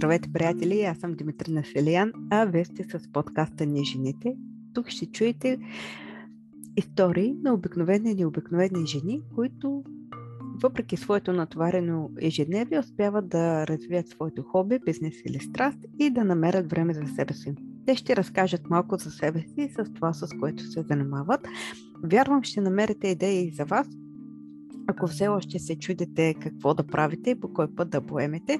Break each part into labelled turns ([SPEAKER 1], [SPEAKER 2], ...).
[SPEAKER 1] Здравейте, приятели! Аз съм Димитър Населиян, а вие сте с подкаста Ние жените. Тук ще чуете истории на обикновени и необикновени жени, които въпреки своето натоварено ежедневие успяват да развият своето хоби, бизнес или страст и да намерят време за себе си. Те ще разкажат малко за себе си и с това, с което се занимават. Вярвам, ще намерите идеи и за вас, ако все още се чудите какво да правите и по кой път да поемете,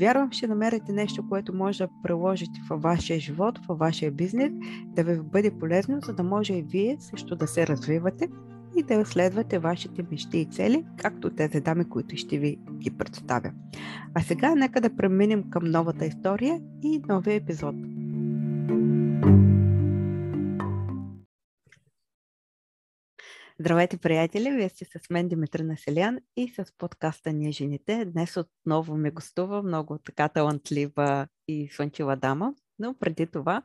[SPEAKER 1] вярвам, ще намерите нещо, което може да приложите във вашия живот, във вашия бизнес, да ви бъде полезно, за да може и вие също да се развивате и да следвате вашите мечти и цели, както тези дами, които ще ви ги представя. А сега нека да преминем към новата история и новия епизод. Здравейте, приятели! Вие сте с мен Димитър Населян и с подкаста Ние жените. Днес отново ми гостува много така талантлива и слънчива дама, но преди това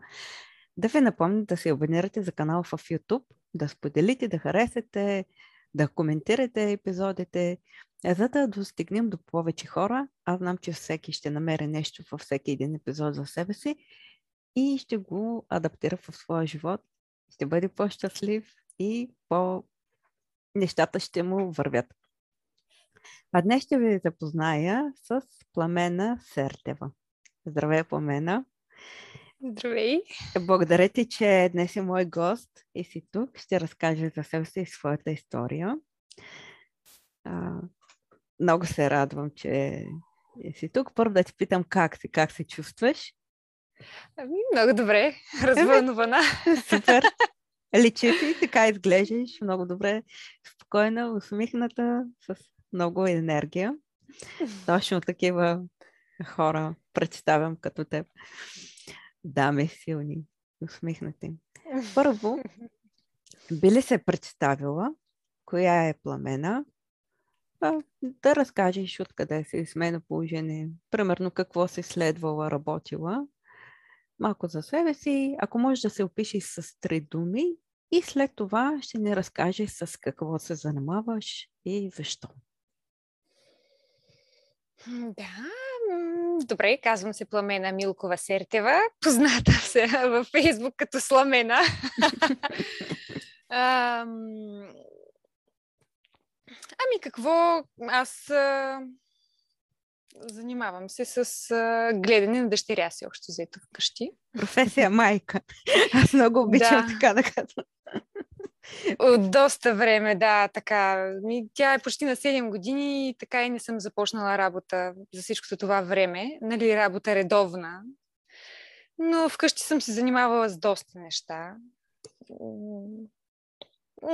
[SPEAKER 1] да ви напомня да се абонирате за канала в YouTube, да споделите, да харесате, да коментирате епизодите, за да достигнем до повече хора. Аз знам, че всеки ще намери нещо във всеки един епизод за себе си и ще го адаптира в своя живот. Ще бъде по-щастлив и по нещата ще му вървят. А днес ще ви запозная с Пламена Сертева. Здравей, Пламена!
[SPEAKER 2] Здравей!
[SPEAKER 1] Благодаря ти, че днес е мой гост и си тук. Ще разкажа за себе си и своята история. А, много се радвам, че си тук. Първо да ти питам как си, как се чувстваш?
[SPEAKER 2] Ами, много добре. Развълнувана.
[SPEAKER 1] Супер. Личи ти, така изглеждаш много добре, спокойна, усмихната, с много енергия. Точно такива хора представям като теб. Дами силни, усмихнати. Първо, би ли се представила коя е пламена, да разкажеш откъде си смено положение, примерно какво си следвала, работила, малко за себе си, ако можеш да се опишеш с три думи и след това ще ни разкажеш с какво се занимаваш и защо.
[SPEAKER 2] Да, добре, казвам се Пламена Милкова Сертева, позната се във Фейсбук като Сламена. ами какво, аз Занимавам се с а, гледане на дъщеря си, общо взето вкъщи.
[SPEAKER 1] Професия майка. Аз много обичам да. така да казвам.
[SPEAKER 2] От доста време, да, така. Тя е почти на 7 години и така и не съм започнала работа за всичкото това време. Нали, работа редовна. Но вкъщи съм се занимавала с доста неща.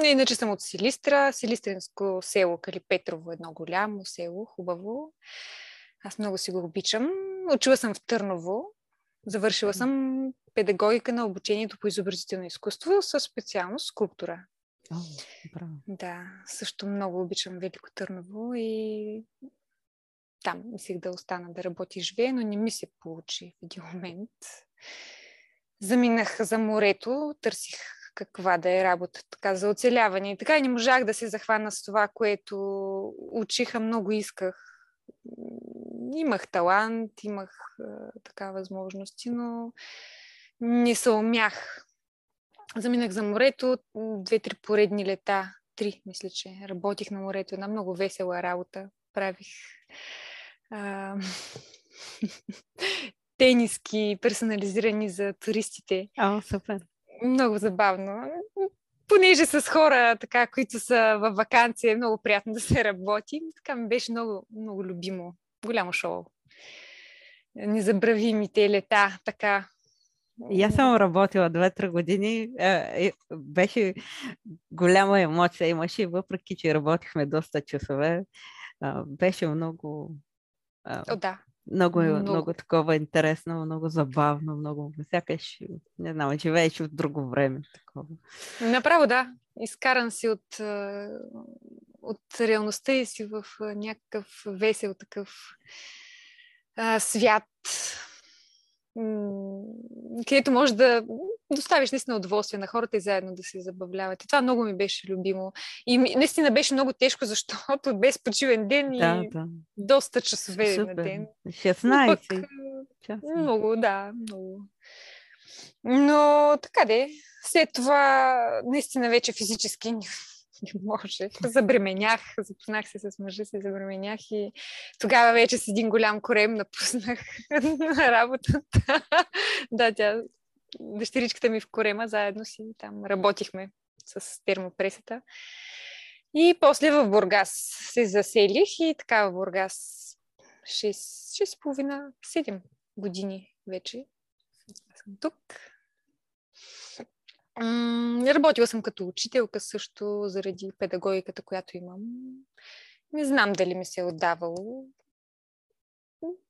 [SPEAKER 2] Иначе съм от Силистра, Силистринско село Кали Петрово, едно голямо село, хубаво. Аз много си го обичам. Учила съм в Търново. Завършила съм педагогика на обучението по изобразително изкуство с специалност скулптура.
[SPEAKER 1] О, браво.
[SPEAKER 2] Да, също много обичам Велико Търново и там мислих да остана да работя и живея, но не ми се получи в един момент. Заминах за морето, търсих каква да е работа така, за оцеляване. И така и не можах да се захвана с това, което учиха, много исках имах талант, имах а, така възможности, но не се умях. Заминах за морето, две-три поредни лета, три, мисля, че работих на морето. Една много весела работа. Правих а, тениски, персонализирани за туристите.
[SPEAKER 1] О, супер.
[SPEAKER 2] Много забавно. Понеже с хора, така, които са във вакансия, е много приятно да се работи. Така ми беше много, много любимо. Голямо шоу незабравимите лета, така.
[SPEAKER 1] И аз съм работила 2-3 години. Е, беше голяма емоция имаше, въпреки че работихме доста часове. Беше много.
[SPEAKER 2] О, да.
[SPEAKER 1] Много, много. много такова интересно, много забавно, много сякаш, не знам, живееш от друго време. Такова.
[SPEAKER 2] Направо да. Изкаран си от, от реалността и си в някакъв весел такъв а, свят. Където може да доставиш наистина удоволствие на хората и заедно да се забавлявате. Това много ми беше любимо. И наистина беше много тежко, защото без почивен ден
[SPEAKER 1] да,
[SPEAKER 2] и
[SPEAKER 1] да.
[SPEAKER 2] доста часове
[SPEAKER 1] Супер.
[SPEAKER 2] на ден.
[SPEAKER 1] 16
[SPEAKER 2] Пък,
[SPEAKER 1] часа.
[SPEAKER 2] много, да, много. Но така де, след това наистина вече физически не може. Забременях, запознах се с мъжа си, забременях и тогава вече с един голям корем напуснах на работата. да, тя, дъщеричката ми в корема, заедно си там работихме с термопресата. И после в Бургас се заселих и така в Бургас 6,5-7 години вече. Съм тук. М- работила съм като учителка също, заради педагогиката, която имам. Не знам дали ми се е отдавало.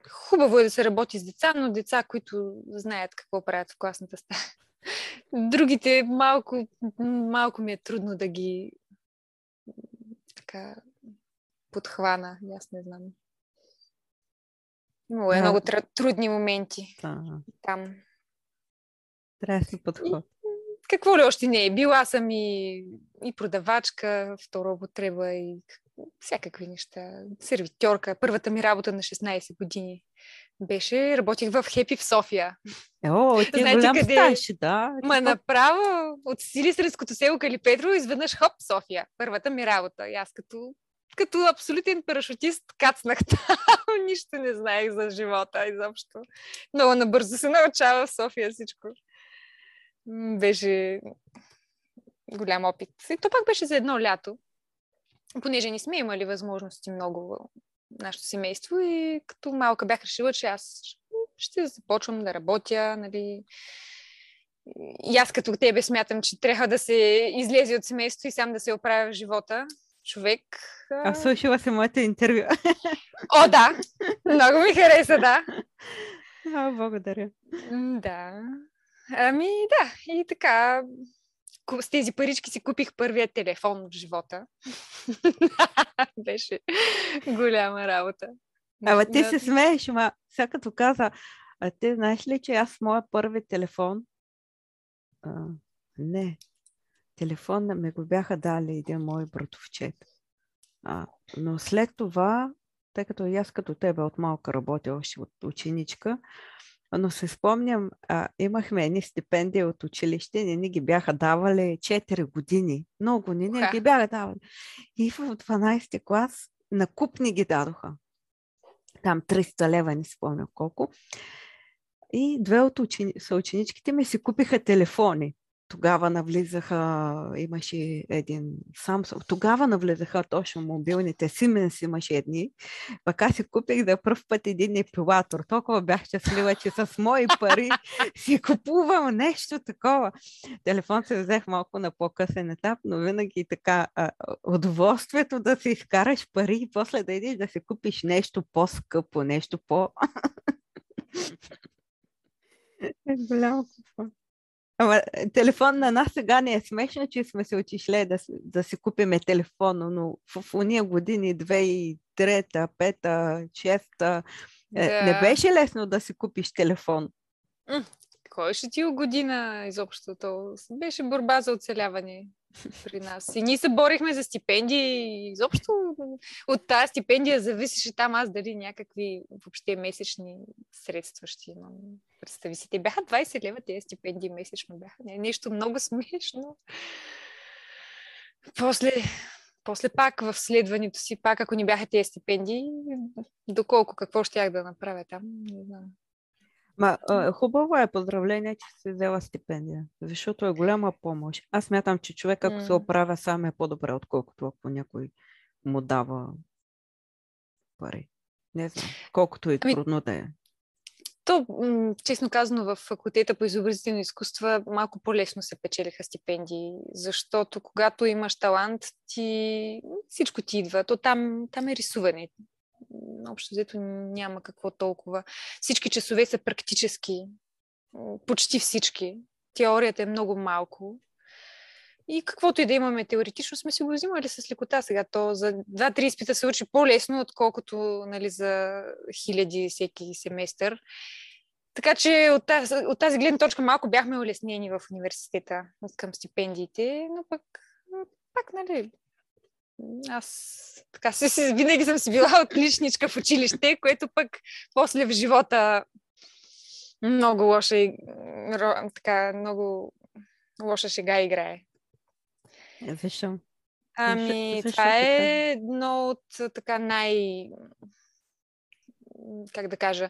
[SPEAKER 2] Хубаво е да се работи с деца, но деца, които знаят какво правят в класната стая. Другите малко, малко ми е трудно да ги така подхвана. Аз не знам. Имало е
[SPEAKER 1] Да.
[SPEAKER 2] много тр- трудни моменти
[SPEAKER 1] Да.
[SPEAKER 2] там.
[SPEAKER 1] Трябва да подход.
[SPEAKER 2] Какво ли още не е? Била съм и, и продавачка, втора употреба и всякакви неща. Сервитьорка. Първата ми работа на 16 години беше, работих в Хепи в София.
[SPEAKER 1] О, ти е
[SPEAKER 2] Знаете
[SPEAKER 1] голям
[SPEAKER 2] къде-
[SPEAKER 1] стаж, да.
[SPEAKER 2] Ма направо от Силистренското село Калипетро изведнъж хоп София. Първата ми работа. И аз като, като абсолютен парашутист кацнах там. Нищо не знаех за живота изобщо. Много набързо се научава в София всичко. Беше голям опит. И то пак беше за едно лято. Понеже не сме имали възможности много в нашето семейство и като малка бях решила, че аз ще започвам да работя, нали, и аз като тебе смятам, че трябва да се излезе от семейството и сам да се оправя в живота. Човек. а,
[SPEAKER 1] А слушала се моето интервю.
[SPEAKER 2] О, да! Много ми хареса, да.
[SPEAKER 1] А, благодаря.
[SPEAKER 2] Да. Ами да, и така. С тези парички си купих първия телефон в живота. Беше голяма работа.
[SPEAKER 1] Ама ти се смееш, ма сега като каза, а ти знаеш ли, че аз моя първи телефон, а, не, телефон ми го бяха дали един мой братовчет. А, но след това, тъй като и аз като тебе от малка работя още от ученичка, но се спомням, а, имахме едни стипендии от училище, не ни ги бяха давали 4 години. Много не, ги бяха давали. И в 12 клас на куп ни ги дадоха там 300 лева, не си спомня колко. И две от учени... съученичките ми си купиха телефони. Тогава навлизаха, имаше един Samsung, тогава навлизаха точно мобилните, Siemens имаше едни. Пък аз си купих да пръв път един епилатор. Толкова бях щастлива, че с мои пари си купувам нещо такова. Телефон се взех малко на по-късен етап, но винаги така удоволствието да си изкараш пари и после да идеш да си купиш нещо по-скъпо, нещо по... е голямо какво. Ама е, телефон на нас сега не е смешно, че сме се отишли да, да си купиме телефон, но в, в уния години 2003, 5, 6, е, не
[SPEAKER 2] Да.
[SPEAKER 1] беше лесно да си купиш телефон.
[SPEAKER 2] Кой ще ти година изобщо? То беше борба за оцеляване при нас. И ние се борихме за стипендии изобщо от тази стипендия зависеше там аз дали някакви въобще месечни средства ще имам. Представи си, те бяха 20 лева, тези стипендии месечно бяха. Не, нещо много смешно. После, после пак в следването си, пак ако ни бяха тези стипендии, доколко, какво щях да направя там, не знам.
[SPEAKER 1] Ма, а, хубаво е поздравление, че си взела стипендия, защото е голяма помощ. Аз мятам, че човек, ако се оправя сам е по-добре, отколкото ако някой му дава пари. Не знам, колкото и
[SPEAKER 2] Ами,
[SPEAKER 1] трудно да е.
[SPEAKER 2] То, честно казано, в факултета по изобразителни изкуства малко по-лесно се печелиха стипендии, защото когато имаш талант, ти всичко ти идва. То там, там е рисуване. Общо взето няма какво толкова. Всички часове са практически. Почти всички. Теорията е много малко. И каквото и да имаме теоретично, сме си го взимали с лекота сега. То за два-три изпита се учи по-лесно, отколкото нали, за хиляди всеки семестър. така че от тази, от тази гледна точка малко бяхме улеснени в университета към стипендиите, но пък, пак, нали, аз така си, винаги съм си била отличничка в училище, което пък после в живота много лоша така, много лоша шега играе.
[SPEAKER 1] Защо?
[SPEAKER 2] Ами, защо, това е едно от така най... как да кажа...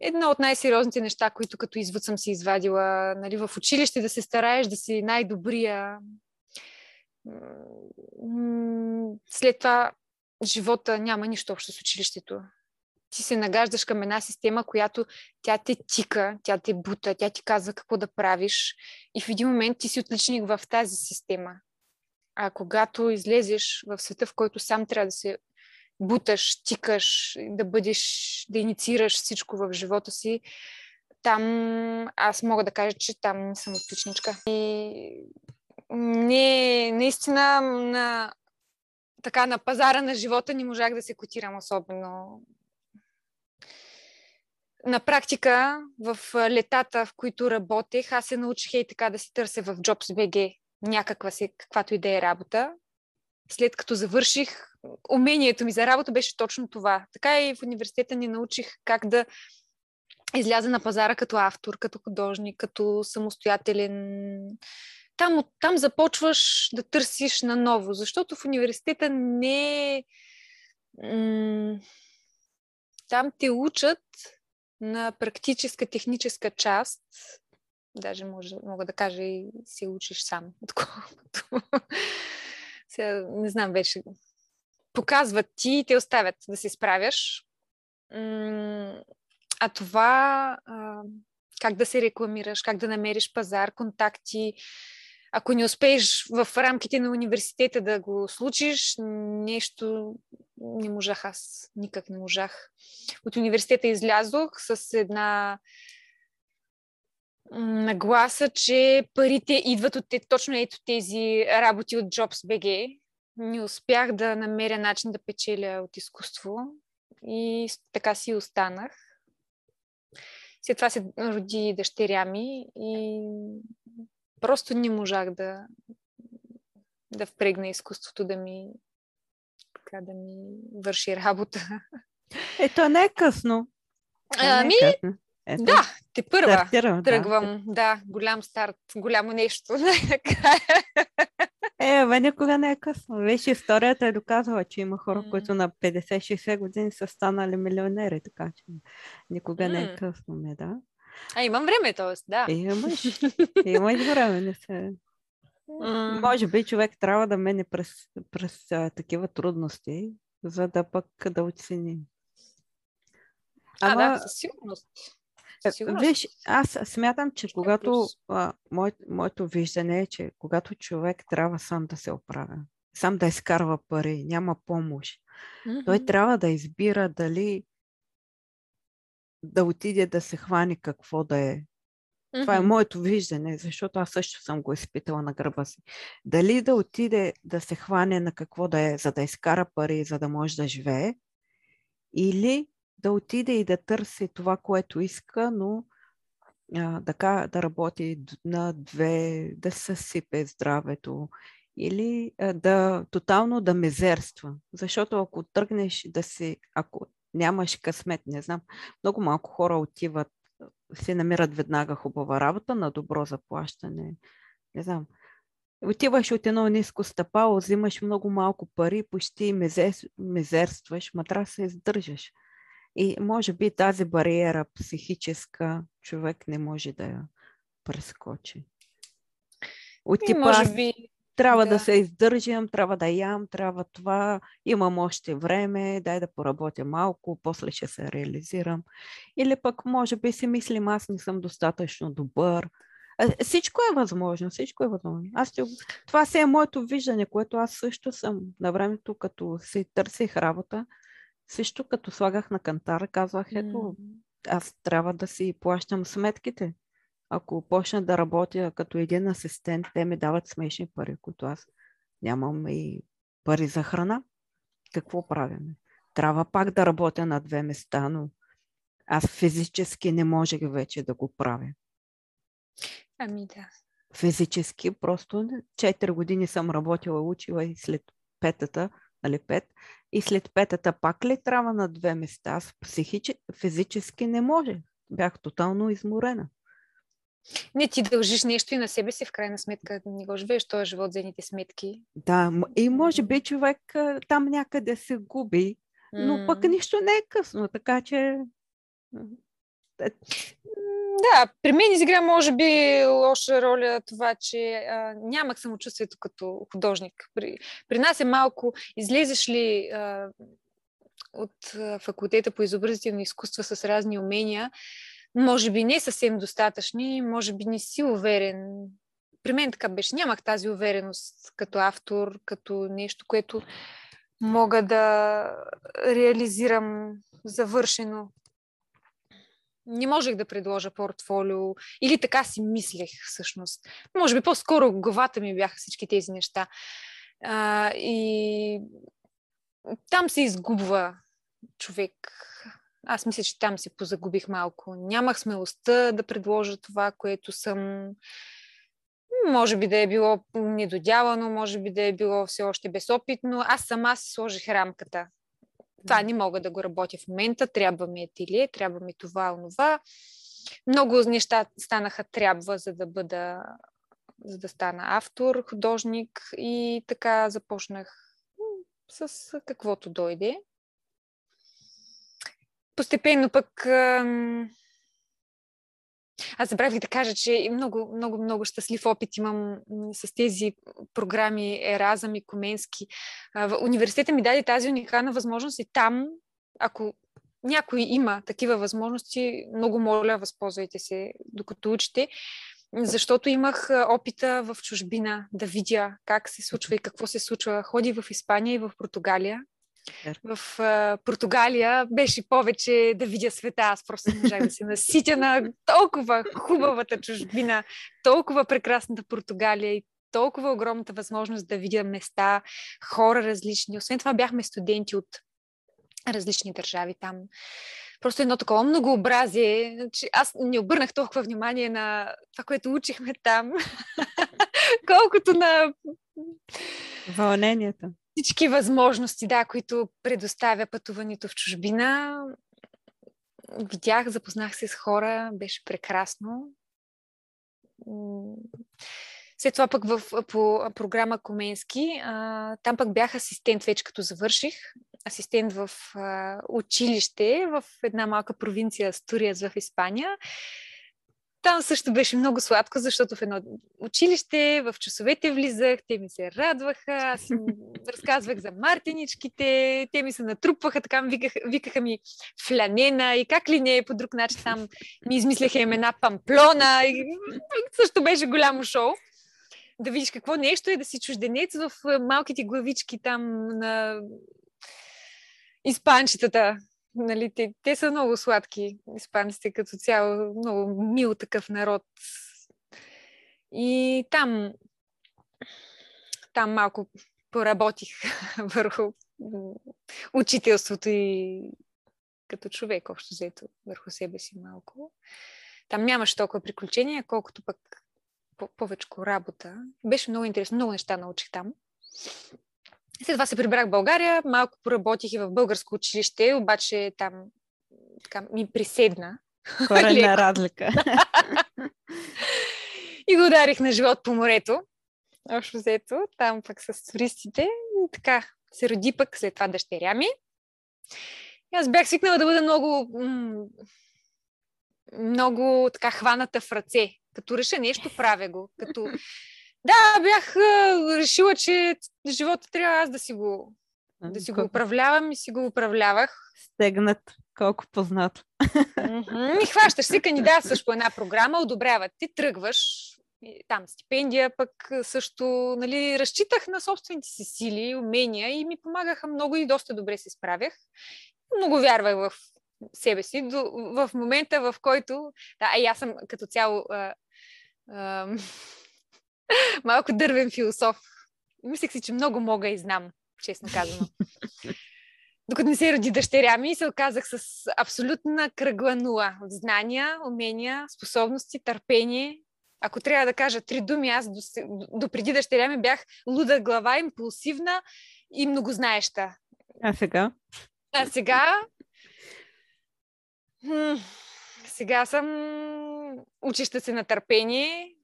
[SPEAKER 2] Едно от най-сериозните неща, които като извод съм си извадила нали, в училище, да се стараеш да си най-добрия. След това живота няма нищо общо с училището. Ти се нагаждаш към една система, която тя те тика, тя те бута, тя ти казва какво да правиш и в един момент ти си отличник в тази система. А когато излезеш в света, в който сам трябва да се буташ, тикаш, да бъдеш, да инициираш всичко в живота си, там аз мога да кажа, че там съм отличничка. И не, наистина на, така, на пазара на живота не можах да се котирам особено. На практика, в летата, в които работех, аз се научих и така да си търся в JobsBG някаква си, каквато и да е работа. След като завърших, умението ми за работа беше точно това. Така и в университета ни научих как да изляза на пазара като автор, като художник, като самостоятелен. Там, там започваш да търсиш наново, защото в университета не е... Там те учат на практическа техническа част Даже може, мога да кажа и се учиш сам, отколкото. Сега, не знам вече. Показват ти и те оставят да се справяш. А това, как да се рекламираш, как да намериш пазар, контакти, ако не успееш в рамките на университета да го случиш, нещо не можах аз. Никак не можах. От университета излязох с една нагласа, че парите идват от точно ето тези работи от JobsBG. Не успях да намеря начин да печеля от изкуство и така си останах. След това се роди дъщеря ми и просто не можах да, да впрегна изкуството да ми, така, да ми върши работа.
[SPEAKER 1] Ето не е късно.
[SPEAKER 2] Е ами, е късно. Ето, да, те първа стартирам, тръгвам. Да. да, голям старт, голямо нещо.
[SPEAKER 1] е, бе, никога не е късно. Виж, историята е доказала, че има хора, mm. които на 50-60 години са станали милионери, така че никога mm. не е късно, не, да.
[SPEAKER 2] А имам време, т.е. да.
[SPEAKER 1] Е, имаш, имаш време, не се... Mm. Може би човек трябва да мене през, през а, такива трудности, за да пък да оцени.
[SPEAKER 2] Ама... А, да, със сигурност.
[SPEAKER 1] Сигурно. Виж, аз смятам, че когато а, мое, моето виждане е, че когато човек трябва сам да се оправя, сам да изкарва пари, няма помощ, mm-hmm. той трябва да избира дали да отиде да се хване какво да е. Mm-hmm. Това е моето виждане, защото аз също съм го изпитала на гърба си. Дали да отиде да се хване на какво да е, за да изкара пари, за да може да живее, или да отиде и да търси това, което иска, но а, да, да работи на две, да съсипе здравето или а, да тотално да мезерства. Защото ако тръгнеш да си, ако нямаш късмет, не знам, много малко хора отиват, си намират веднага хубава работа на добро заплащане. Не знам. Отиваш от едно ниско стъпало, взимаш много малко пари, почти мезер, мезерстваш, матра се издържаш. И може би тази бариера психическа човек не може да я прескочи. От типа, може би, трябва да. да се издържам, трябва да ям, трябва това, имам още време, дай да поработя малко, после ще се реализирам. Или пък може би си мислим, аз не съм достатъчно добър. Всичко е възможно, всичко е възможно. Аз ще... Това си е моето виждане, което аз също съм на времето, като си търсих работа, също като слагах на кантара, казвах, ето, аз трябва да си плащам сметките. Ако почна да работя като един асистент, те ми дават смешни пари, които аз нямам и пари за храна. Какво правим? Трябва пак да работя на две места, но Аз физически не можех вече да го правя.
[SPEAKER 2] Ами да.
[SPEAKER 1] Физически просто 4 години съм работила, учила и след петата, нали пет, и след петата пак ли трябва на две места? Аз психически, физически не може. Бях тотално изморена.
[SPEAKER 2] Не, ти дължиш нещо и на себе си, в крайна сметка. Не го живееш този живот за едните сметки.
[SPEAKER 1] Да, и може би човек там някъде се губи, но mm. пък нищо не е късно, така че...
[SPEAKER 2] Да, при мен изигра може би лоша роля това, че а, нямах самочувствието като художник. При, при нас е малко, излезеш ли а, от а, факултета по изобразително изкуство с разни умения, може би не съвсем достатъчни, може би не си уверен. При мен така беше. Нямах тази увереност като автор, като нещо, което мога да реализирам завършено. Не можех да предложа портфолио или така си мислех всъщност. Може би по-скоро главата ми бяха всички тези неща. А, и там се изгубва човек аз мисля, че там се позагубих малко. Нямах смелостта да предложа това, което съм. Може би да е било недодявано, може би да е било все още безопитно. Аз сама си сложих рамката. Това не мога да го работя в момента. Трябва ми етилие, трябва ми това, онова. Много неща станаха трябва, за да бъда за да стана автор, художник и така започнах с каквото дойде постепенно пък аз забравих да кажа, че много, много, много щастлив опит имам с тези програми Еразъм и Коменски. Университета ми даде тази уникална възможност и там, ако някой има такива възможности, много моля, възползвайте се докато учите, защото имах опита в чужбина да видя как се случва и какво се случва. Ходи в Испания и в Португалия в а, Португалия беше повече да видя света. Аз просто не можах да се наситя на толкова хубавата чужбина, толкова прекрасната Португалия и толкова огромната възможност да видя места, хора различни. Освен това бяхме студенти от различни държави там. Просто едно такова многообразие, че аз не обърнах толкова внимание на това, което учихме там, колкото на
[SPEAKER 1] Вълнението
[SPEAKER 2] всички възможности, да, които предоставя пътуването в чужбина. Видях, запознах се с хора, беше прекрасно. След това пък в, по програма Коменски, а, там пък бях асистент вече като завърших. Асистент в а, училище в една малка провинция Астуриас в Испания. Там също беше много сладко, защото в едно училище, в часовете влизах, те ми се радваха, аз им разказвах за мартиничките, те ми се натрупваха, така ми викаха, викаха ми фланена и как ли не по друг начин там ми измисляха имена памплона и също беше голямо шоу. Да видиш какво нещо е да си чужденец в малките главички там на испанчетата нали, те, те са много сладки, испанците като цяло, много мил такъв народ. И там, там малко поработих върху учителството и като човек, общо взето, върху себе си малко. Там нямаше толкова приключения, колкото пък повече работа. Беше много интересно, много неща научих там. След това се прибрах в България, малко поработих и в българско училище, обаче там така, ми приседна.
[SPEAKER 1] Коренна разлика.
[SPEAKER 2] и го ударих на живот по морето. Общо взето, там пък с туристите. И така се роди пък след това дъщеря ми. И аз бях свикнала да бъда много много така хваната в ръце. Като реша нещо, правя го. Като да, бях решила, че живота трябва аз да си го, да си го управлявам и си го управлявах.
[SPEAKER 1] Стегнат, колко познато.
[SPEAKER 2] И хващаш си, кандидатстваш по една програма, одобряват ти, тръгваш, там стипендия, пък също нали, разчитах на собствените си сили, умения и ми помагаха много и доста добре се справях. Много вярвах в себе си до, в момента, в който... Да, и аз съм като цяло... А, а, малко дървен философ. Мислех си, че много мога и знам, честно казано. докато не се роди дъщеря ми, се оказах с абсолютна кръгла нула от знания, умения, способности, търпение. Ако трябва да кажа три думи, аз до, до преди дъщеря ми бях луда глава, импулсивна и многознаеща.
[SPEAKER 1] А сега?
[SPEAKER 2] А сега... Сега съм учеща се на търпение,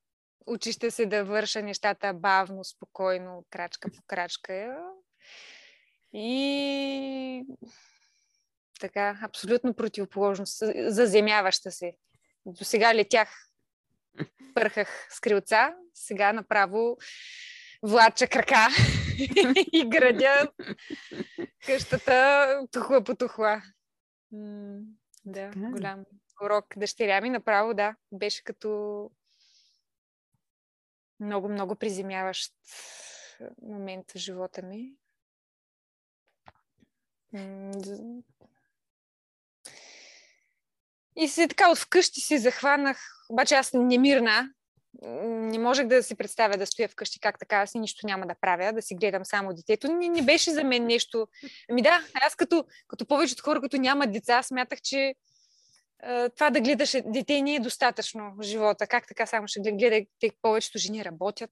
[SPEAKER 2] учеща се да върша нещата бавно, спокойно, крачка по крачка. И така, абсолютно противоположно, заземяваща се. До сега летях, пърхах с крилца, сега направо влача крака и градя къщата тухла по тухла. да, голям урок. Дъщеря ми направо, да, беше като много, много приземяващ момент в живота ми. И се така от вкъщи си захванах, обаче аз не мирна. Не можех да си представя да стоя вкъщи как така, аз нищо няма да правя, да си гледам само детето. Не, не беше за мен нещо. Ами да, аз като, като повечето хора, като нямат деца, смятах, че това да гледаш дете не е достатъчно в живота. Как така само ще гледате? Повечето жени работят.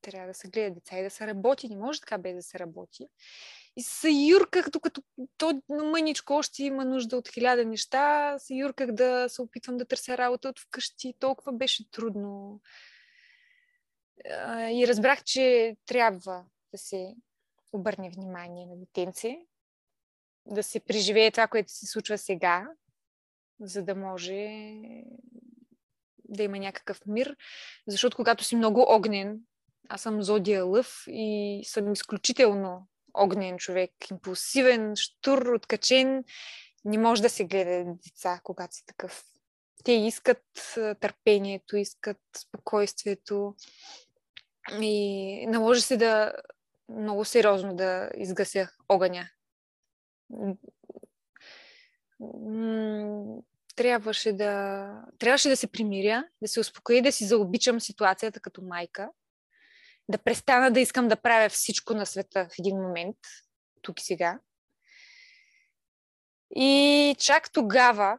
[SPEAKER 2] Трябва да се гледат деца и да се работи. Не може така без да се работи. И се юрках, докато то мъничко още има нужда от хиляда неща, се юрках да се опитвам да търся работа от вкъщи. Толкова беше трудно. И разбрах, че трябва да се обърне внимание на детенце, да се преживее това, което се случва сега, за да може да има някакъв мир. Защото когато си много огнен, аз съм зодия лъв и съм изключително огнен човек, импулсивен, штур, откачен, не може да се гледа деца, когато си такъв. Те искат търпението, искат спокойствието и наложи се да много сериозно да изгася огъня трябваше да, трябваше да се примиря, да се успокои, да си заобичам ситуацията като майка, да престана да искам да правя всичко на света в един момент, тук и сега. И чак тогава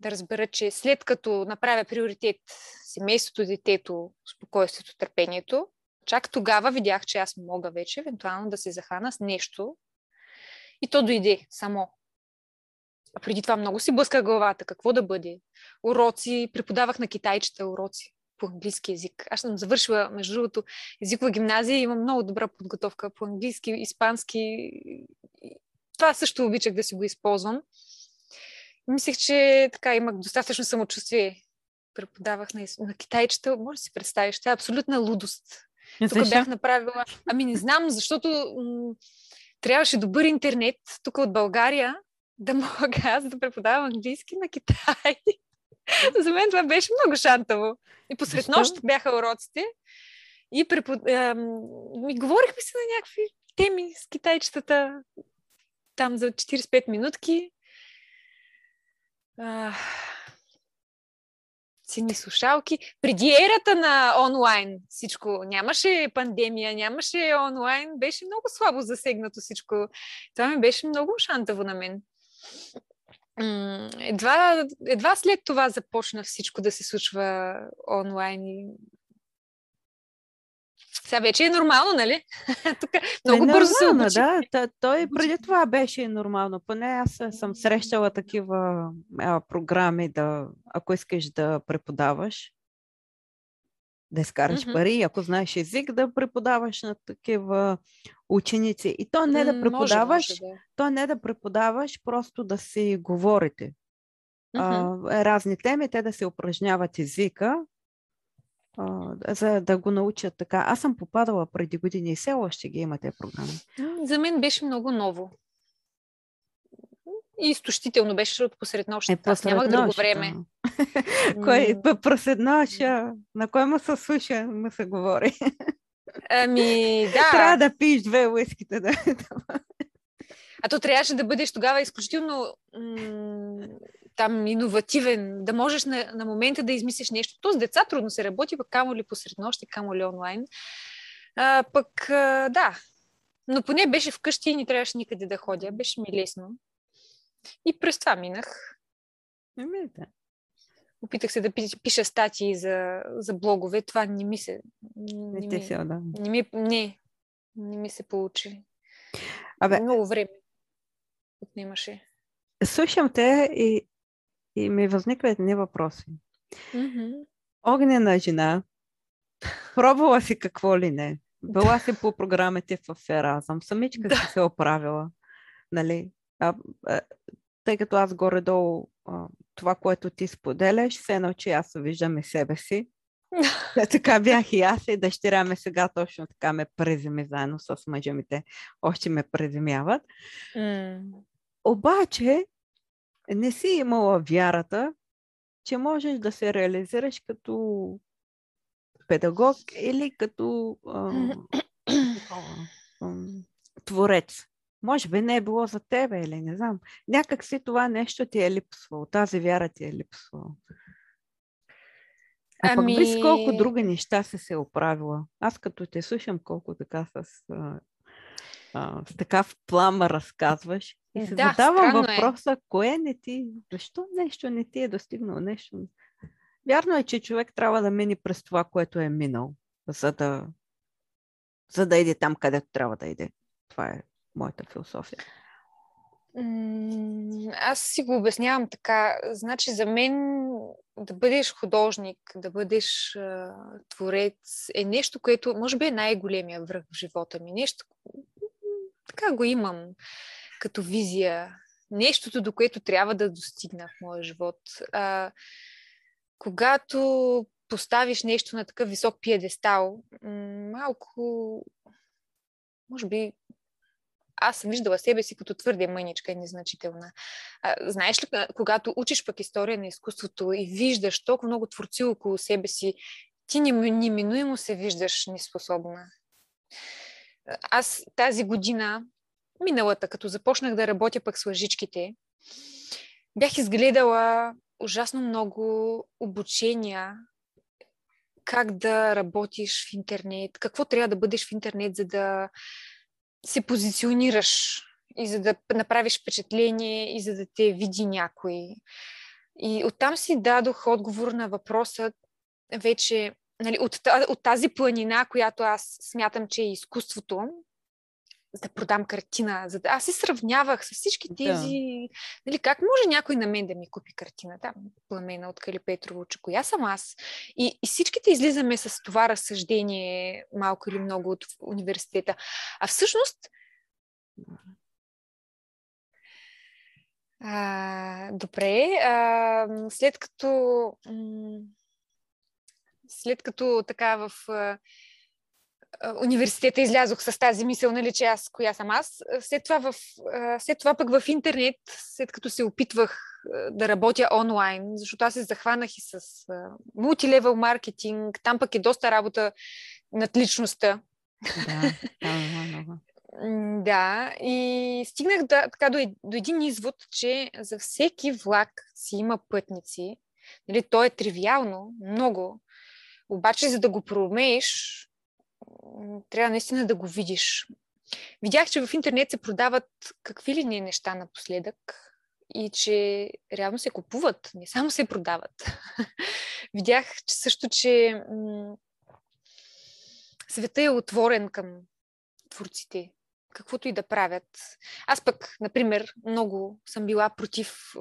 [SPEAKER 2] да разбера, че след като направя приоритет семейството, детето, спокойствието, търпението, чак тогава видях, че аз мога вече евентуално да се захвана с нещо. И то дойде само. Преди това много си блъска главата. Какво да бъде? Уроци, преподавах на китайчета уроци по английски язик. Аз съм завършила, между другото, езикова гимназия и имам много добра подготовка по английски, испански. Това също обичах да си го използвам. Мислех, че така имах достатъчно самочувствие. Преподавах на, на китайчета. Може да си представиш, това е абсолютна лудост. Тук бях направила... Ами не знам, защото м- трябваше добър интернет тук от България да мога аз да преподавам английски на Китай. За мен това беше много шантаво. И посред нощ бяха уроците. И препод... ми говорихме се на някакви теми с китайчетата там за 45 минутки. А, сини слушалки. Преди ерата на онлайн всичко. Нямаше пандемия, нямаше онлайн. Беше много слабо засегнато всичко. Това ми беше много шантаво на мен едва, едва след това започна всичко да се случва онлайн и сега вече е нормално, нали? Тук много е бързо се обучи.
[SPEAKER 1] Да, той преди това беше нормално. Поне аз съм срещала такива а, програми, да, ако искаш да преподаваш, да изкараш mm-hmm. пари, ако знаеш език, да преподаваш на такива ученици. И то не да преподаваш, може, може, да. то не да преподаваш, просто да си говорите. Mm-hmm. А, разни теми, те да се упражняват езика, а, за да го научат така. Аз съм попадала преди години и все още ги има тези програми.
[SPEAKER 2] За мен беше много ново. И изтощително беше, защото посред нощ. Е, Аз нямах друго време.
[SPEAKER 1] кой посред нощ? На кой му се слуша, му се говори?
[SPEAKER 2] Ами, да.
[SPEAKER 1] Трябва да пиеш две уиските. Да.
[SPEAKER 2] А то трябваше да бъдеш тогава изключително м- там иновативен, да можеш на, на момента да измислиш нещо. То с деца трудно се работи, пък камо ли посред нощ камо ли онлайн. А, пък, а, да, Но поне беше вкъщи и не трябваше никъде да ходя. Беше ми лесно. И през това минах.
[SPEAKER 1] Еми, да.
[SPEAKER 2] Опитах се да пиша статии за, за блогове. Това не ми се...
[SPEAKER 1] Не, не те
[SPEAKER 2] ми,
[SPEAKER 1] се, да.
[SPEAKER 2] Не, ми, не, не ми се получи.
[SPEAKER 1] Абе,
[SPEAKER 2] Много време отнемаше.
[SPEAKER 1] Слушам те и, и ми възникват едни въпроси.
[SPEAKER 2] Mm-hmm.
[SPEAKER 1] Огнена жена, пробвала си какво ли не. Била си по програмите в Еразъм, самичка
[SPEAKER 2] Да.
[SPEAKER 1] си се оправила. Нали? А, а, тъй като аз горе-долу а, това, което ти споделяш, се научи, аз виждам и себе си. Е, така бях и аз и дъщеря ми сега точно така ме преземи заедно с мъжа ми. Те още ме преземяват.
[SPEAKER 2] М,
[SPEAKER 1] Обаче не си имала вярата, че можеш да се реализираш като педагог или като а, а, а, творец. Може би не е било за тебе или не знам. Някак си това нещо ти е липсвало. Тази вяра ти е липсвала. А пък виж
[SPEAKER 2] Ами-
[SPEAKER 1] колко други неща си се оправила. Аз като те слушам колко така с, а, а, с такав плама разказваш и се
[SPEAKER 2] Да,
[SPEAKER 1] задавам
[SPEAKER 2] е.
[SPEAKER 1] въпроса, кое не ти, защо нещо не ти е достигнало, нещо. Вярно е, че човек трябва да мине през това, което е минал, за да, за да иде там, където трябва да иде. Това е моята философия.
[SPEAKER 2] Аз си го обяснявам така. Значи за мен да бъдеш художник, да бъдеш а, творец е нещо, което може би е най-големия връх в живота ми. Нещо, така го имам като визия. Нещото, до което трябва да достигна в моя живот. А, когато поставиш нещо на такъв висок пиедестал, малко, може би, аз съм виждала себе си като твърде мъничка и незначителна. А, знаеш ли, когато учиш пък история на изкуството и виждаш толкова много творци около себе си, ти нем- неминуемо се виждаш неспособна. Аз тази година, миналата, като започнах да работя пък с лъжичките, бях изгледала ужасно много обучения как да работиш в интернет, какво трябва да бъдеш в интернет, за да се позиционираш и за да направиш впечатление и за да те види някой. И оттам си дадох отговор на въпроса вече нали, от, от тази планина, която аз смятам, че е изкуството, за да продам картина. За да... Аз се сравнявах с всички
[SPEAKER 1] Да.
[SPEAKER 2] тези... Нали, как може някой на мен да ми купи картина? Там, пламена от Кали Петрово, че коя съм аз? И, и всичките излизаме с това разсъждение, малко или много от университета. А всъщност, а, добре, а, след като м- след като така в а, университета излязох с тази мисъл, нали, че аз коя съм аз, след това, в, след това пък в интернет, след като се опитвах да работя онлайн, защото аз се захванах и с мултилевел маркетинг, там пък е доста работа над личността.
[SPEAKER 1] Да, да, да, да.
[SPEAKER 2] М, Да, и стигнах да, така до, до един извод, че за всеки влак си има пътници. Нали, то е тривиално, много. Обаче, за да го проумееш, м, трябва наистина да го видиш. Видях, че в интернет се продават какви ли не неща напоследък и че реално се купуват, не само се продават. Видях че също, че м- света е отворен към творците, каквото и да правят. Аз пък, например, много съм била против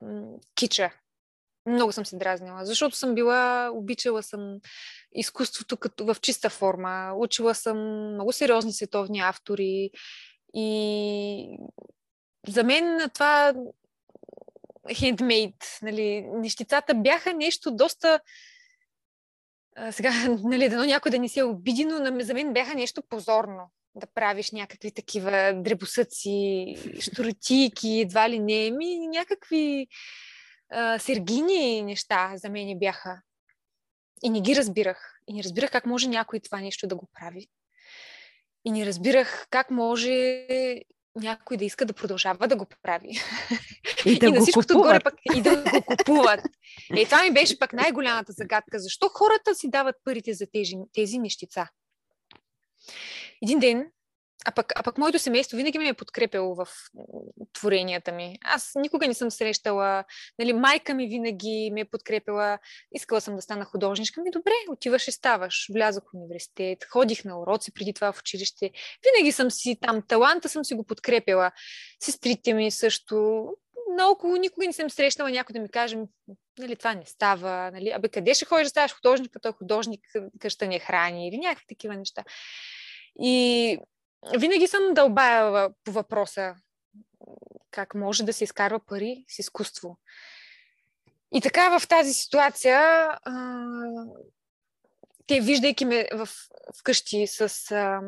[SPEAKER 2] м, кича. Много съм се дразнила, защото съм била, обичала съм изкуството като в чиста форма. Учила съм много сериозни световни автори и за мен това хендмейд, нали, нещицата бяха нещо доста а, сега, нали, дано някой да не се обиди, но за мен бяха нещо позорно да правиш някакви такива дребосъци, штуротики, едва ли не, ми някакви а, сергини неща за мен бяха. И не ги разбирах. И не разбирах как може някой това нещо да го прави. И не разбирах как може някой да иска да продължава да го прави.
[SPEAKER 1] И да
[SPEAKER 2] и на всичкото отгоре
[SPEAKER 1] купуват.
[SPEAKER 2] пък и да го купуват. Е, това ми беше пък най-голямата загадка. Защо хората си дават парите за тези, тези нещица? Един ден а пък, а пък моето семейство винаги ме е подкрепяло в творенията ми. Аз никога не съм срещала, нали, майка ми винаги ме е подкрепила, искала съм да стана художничка. Ми добре, отиваш и ставаш. Влязох в университет, ходих на уроци преди това в училище. Винаги съм си там, таланта съм си го подкрепила. Сестрите ми също. Наоколо никога не съм срещала някой да ми каже, нали, това не става, нали, абе къде ще ходиш да ставаш художник, като художник, къща не храни или някакви такива неща. И винаги съм дълбая по въпроса как може да се изкарва пари с изкуство. И така в тази ситуация, те виждайки ме в, вкъщи с а,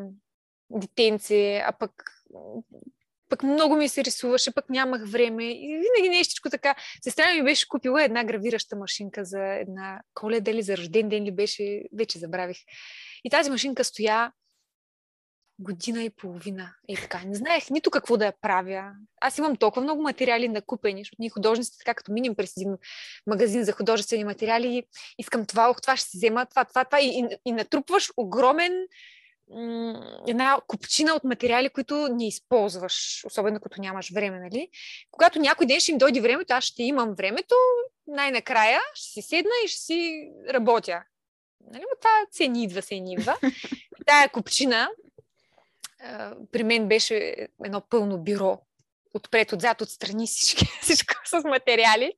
[SPEAKER 2] детенце, а пък пък много ми се рисуваше, пък нямах време. И винаги нещичко така. Сестра ми беше купила една гравираща машинка за една коледа или за рожден ден ли беше, вече забравих. И тази машинка стоя година и половина. И така, не знаех нито какво да я правя. Аз имам толкова много материали накупени, защото ние художниците, така като минем през един магазин за художествени материали, искам това, ох, това ще си взема, това, това, това. И, и, и натрупваш огромен една купчина от материали, които не използваш, особено като нямаш време, нали? Когато някой ден ще им дойде времето, аз ще имам времето, най-накрая ще си седна и ще си работя. Нали? Това се ни идва, се ни идва. Тая купчина при мен беше едно пълно бюро. Отпред, отзад, отстрани всички, всичко с материали.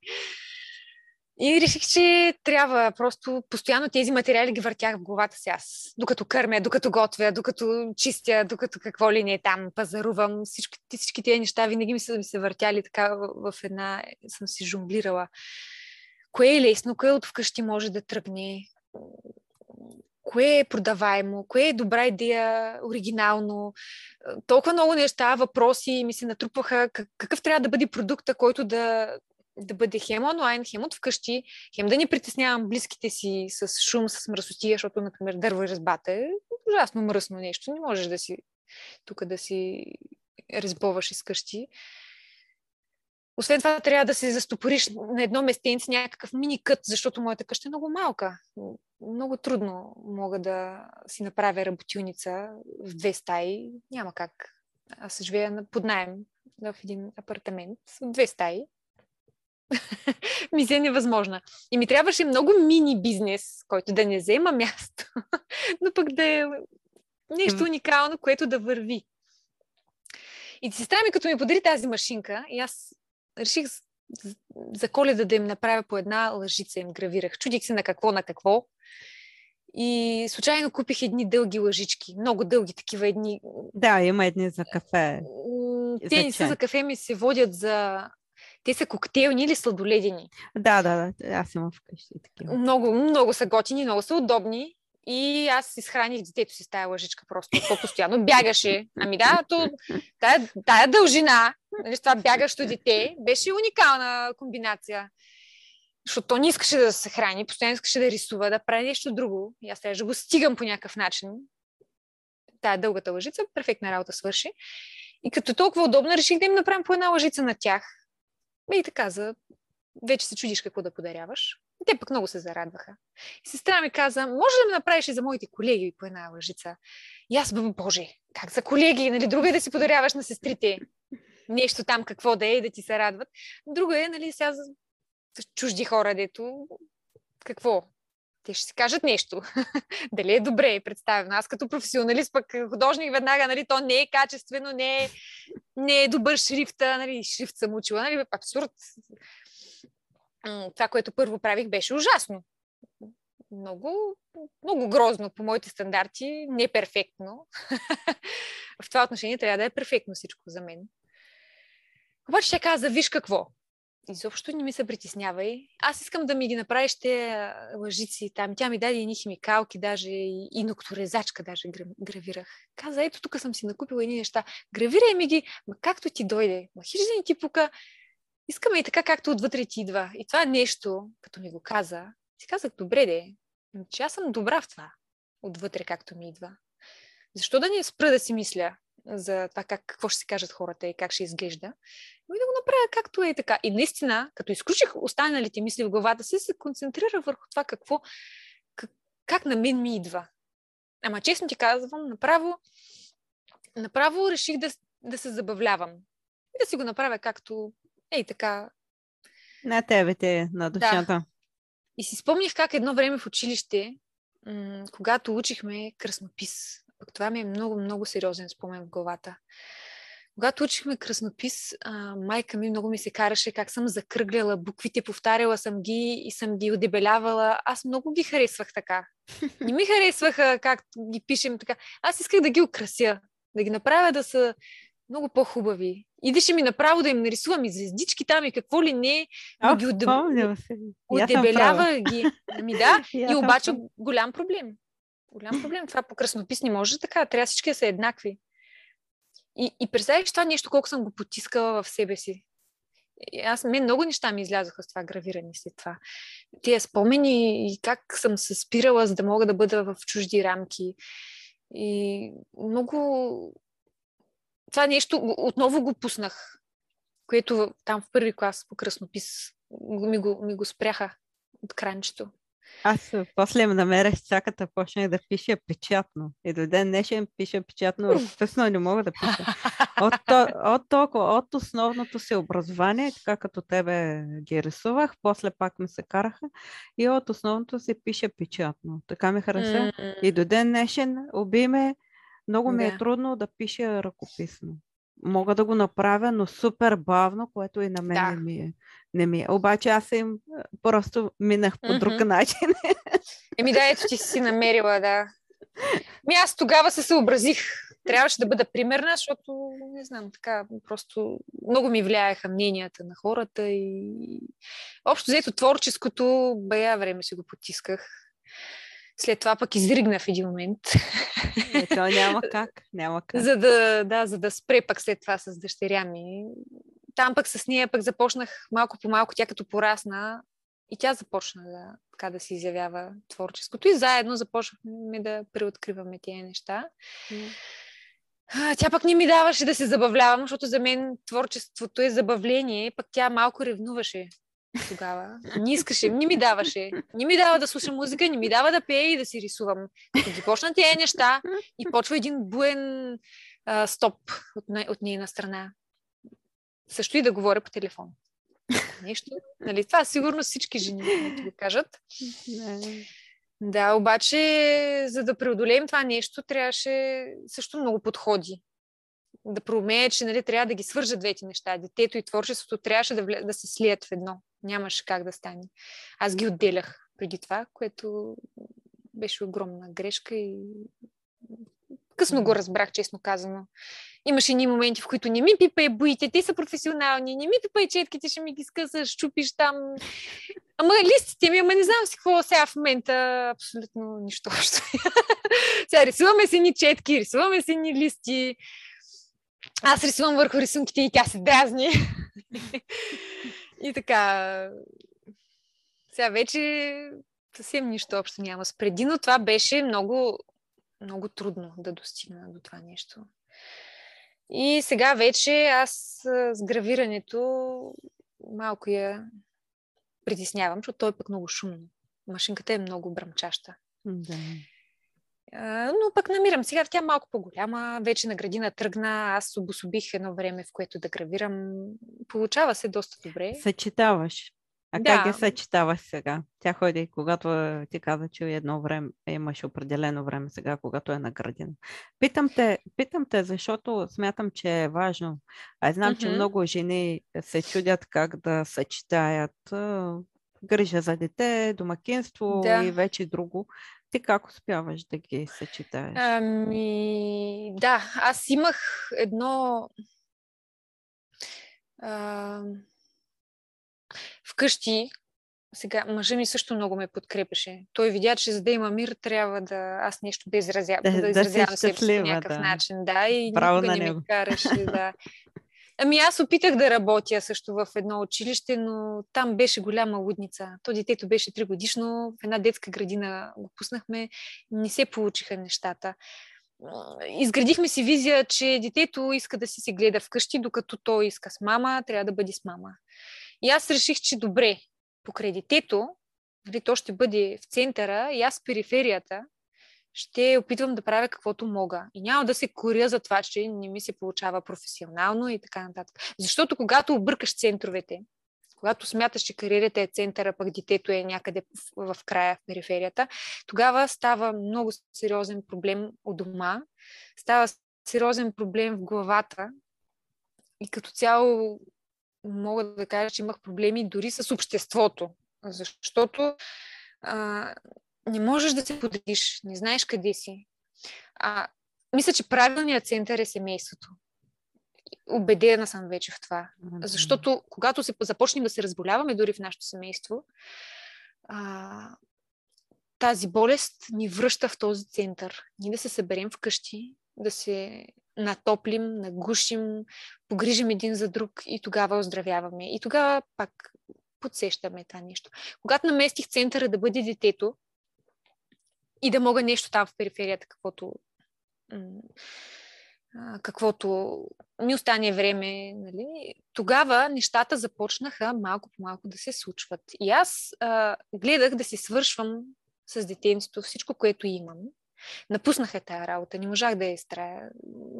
[SPEAKER 2] И реших, че трябва просто постоянно тези материали ги въртях в главата си аз. Докато кърмя, докато готвя, докато чистя, докато какво ли не е там, пазарувам. Всички, всички тези неща винаги ми са ми се въртяли така в една... съм си жонглирала. Кое е лесно, кое от вкъщи може да тръгне, кое е продаваемо, кое е добра идея, оригинално. Толкова много неща, въпроси ми се натрупваха какъв трябва да бъде продукта, който да, да бъде хем онлайн, хем от вкъщи, хем да не притеснявам близките си с шум, с мръсотия, защото, например, дърво и разбата е ужасно мръсно нещо. Не можеш да си тук да си разбоваш из къщи. Освен това, трябва да се застопориш на едно местенце, някакъв мини кът, защото моята къща е много малка. Много трудно мога да си направя работилница в две стаи. Няма как. Аз живея под найем в един апартамент с две стаи. Мисия невъзможна. И ми трябваше много мини бизнес, който да не взема място, но пък да е нещо уникално, което да върви. И сестра ми, като ми подари тази машинка, и аз реших за коледа да им направя по една лъжица, им гравирах. Чудих се на какво, на какво. И случайно купих едни дълги лъжички, много дълги такива едни.
[SPEAKER 1] Да, има едни за кафе.
[SPEAKER 2] Те не са за кафе, ми се водят за... Те са коктейлни или сладоледени.
[SPEAKER 1] Да, да, да. Аз имам вкъщи такива.
[SPEAKER 2] Много, много са готини, много са удобни. И аз изхраних детето си с тая лъжичка просто. То постоянно бягаше. Ами да, то, тая, тая дължина, нали, това бягащо дете, беше уникална комбинация. Защото то не искаше да се храни, постоянно искаше да рисува, да прави нещо друго. И аз трябваше да го стигам по някакъв начин. Тая дългата лъжица, перфектна работа свърши. И като толкова удобно, реших да им направим по една лъжица на тях. И така, за... вече се чудиш какво да подаряваш. Те пък много се зарадваха. И сестра ми каза, може да ме направиш и за моите колеги по една лъжица. И аз, боже, как за колеги? Нали, друго е да си подаряваш на сестрите нещо там, какво да е и да ти се радват. Друго е, нали, сега чужди хора, дето какво? Те ще си кажат нещо. Дали е добре представено. Аз като професионалист, пък художник веднага, нали, то не е качествено, не е, не е добър шрифта, нали, шрифт съм учила, нали, абсурд това, което първо правих, беше ужасно. Много, много грозно по моите стандарти, не перфектно. в това отношение трябва да е перфектно всичко за мен. Обаче тя каза, виж какво, изобщо не ми се притеснявай. Аз искам да ми ги направиш те лъжици там. Тя ми даде едни химикалки, даже и, и нокторезачка даже гравирах. Каза, ето тук съм си накупила едни неща. Гравирай ми ги, ма както ти дойде. Ма хижда ни ти пука искаме и така, както отвътре ти идва. И това нещо, като ми го каза, си казах, добре де, че аз съм добра в това, отвътре както ми идва. Защо да не спра да си мисля за това как, какво ще си кажат хората и как ще изглежда, и да го направя както е и така. И наистина, като изключих останалите мисли в главата си, се концентрира върху това какво, как, как на мен ми идва. Ама честно ти казвам, направо направо реших да, да се забавлявам. И да си го направя както, ей така.
[SPEAKER 1] На тебе те, на душата. Да.
[SPEAKER 2] И си спомних как едно време в училище, м- когато учихме кръснопис, пък това ми е много, много сериозен спомен в главата. Когато учихме кръснопис, а, майка ми много ми се караше как съм закръгляла буквите, повтаряла съм ги и съм ги удебелявала. Аз много ги харесвах така. Не ми харесваха как ги пишем така. Аз исках да ги украся, да ги направя да са много по-хубави. Идеше ми направо да им нарисувам и звездички там и какво ли не,
[SPEAKER 1] но ги удеб...
[SPEAKER 2] удебелява ги. Ами да, и обаче голям проблем. Голям проблем. Това по кръснопис не може така. Трябва всички да са еднакви. И, и представяш това нещо, колко съм го потискала в себе си. И аз, мен много неща ми излязоха с това гравиране след това. Тия спомени и как съм се спирала, за да мога да бъда в чужди рамки. И много... Това нещо отново го пуснах, което там в първи клас по кръснопис ми го, ми го спряха от кранчето.
[SPEAKER 1] Аз после ме намерих чаката, почнах да пиша печатно. И до ден днешен пиша печатно, ръкописно не мога да пиша. От, от, толкова, от основното си образование, така като тебе ги рисувах, после пак ми се караха и от основното си пиша печатно. Така ми хареса. Mm-hmm. И до ден днешен уби ме, много ми е трудно да пиша ръкописно мога да го направя, но супер бавно, което и на мен да. не ми е. Не ми е. Обаче аз им просто минах по mm-hmm. друг начин.
[SPEAKER 2] Еми да, ето ти си намерила, да. Ми аз тогава се съобразих. Трябваше да бъда примерна, защото, не знам, така, просто много ми влияеха мненията на хората и общо взето творческото, бая време си го потисках. След това пък изригна в един момент.
[SPEAKER 1] Ето няма как, няма как.
[SPEAKER 2] За да, да, за да спре пък след това с дъщеря ми. Там пък с нея пък започнах малко по малко, тя като порасна и тя започна да, така да се изявява творческото и заедно започнахме да преоткриваме тези неща. Mm. Тя пък не ми даваше да се забавлявам, защото за мен творчеството е забавление, пък тя малко ревнуваше тогава. Не искаше, не ми даваше. Не ми дава да слушам музика, не ми дава да пея и да си рисувам. Като ги почна тези неща и почва един буен а, стоп от, от нейна страна. Също и да говоря по телефон. Нещо. Нали? Това сигурно всички жени да го кажат. Да, обаче, за да преодолеем това нещо, трябваше също много подходи. Да проумее, че нали, трябва да ги свържат двете неща. Детето и творчеството трябваше да, да се слият в едно. Нямаше как да стане. Аз ги отделях преди това, което беше огромна грешка и късно го разбрах, честно казано. Имаше ни моменти, в които не ми пипай буите, те са професионални, не ми пипай четките, ще ми ги скъсаш, чупиш там. Ама листите ми, ама не знам си какво сега в момента, абсолютно нищо още. сега рисуваме си ни четки, рисуваме си ни листи. Аз рисувам върху рисунките и тя се дразни. И така, сега вече съвсем нищо общо няма с преди, но това беше много, много трудно да достигна до това нещо. И сега вече аз с гравирането малко я притеснявам, защото той е пък много шумно. Машинката е много бръмчаща.
[SPEAKER 1] Да.
[SPEAKER 2] Но пък намирам сега, тя малко по-голяма, вече на градина тръгна, аз обособих едно време, в което да гравирам. Получава се доста добре.
[SPEAKER 1] Съчетаваш. А да. как я съчетаваш сега? Тя ходи, когато ти каза, че едно време имаш определено време сега, когато е на градина. Питам те, питам те защото смятам, че е важно. Аз знам, mm-hmm. че много жени се чудят как да съчетаят грижа за дете, домакинство да. и вече друго. Ти как успяваш да ги съчетаеш?
[SPEAKER 2] Ами, да, аз имах едно... А, вкъщи, сега, мъжа ми също много ме подкрепеше. Той видя, че за да има мир, трябва да аз нещо да, изразя, да, да изразявам да себе си по някакъв да. начин. Да, и Право никога не ме караше. Да. Ами аз опитах да работя също в едно училище, но там беше голяма лудница. То детето беше 3 годишно, в една детска градина го пуснахме, не се получиха нещата. Изградихме си визия, че детето иска да си се гледа вкъщи, докато той иска с мама, трябва да бъде с мама. И аз реших, че добре, покрай детето, нали, то ще бъде в центъра и аз в периферията, ще опитвам да правя каквото мога. И няма да се коря за това, че не ми се получава професионално и така нататък. Защото когато объркаш центровете, когато смяташ, че кариерата е центъра, пък детето е някъде в, в края, в периферията, тогава става много сериозен проблем от дома, става сериозен проблем в главата и като цяло мога да кажа, че имах проблеми дори с обществото, защото не можеш да се подредиш, не знаеш къде си. А, мисля, че правилният център е семейството. Обедена съм вече в това. Защото когато се започнем да се разболяваме дори в нашето семейство, а, тази болест ни връща в този център. Ние да се съберем вкъщи, да се натоплим, нагушим, погрижим един за друг и тогава оздравяваме. И тогава пак подсещаме това нещо. Когато наместих центъра да бъде детето и да мога нещо там в периферията, каквото каквото ми остане време, нали, тогава нещата започнаха малко по малко да се случват. И аз а, гледах да си свършвам с детенството всичко, което имам. Напуснаха тая работа, не можах да я изтрая.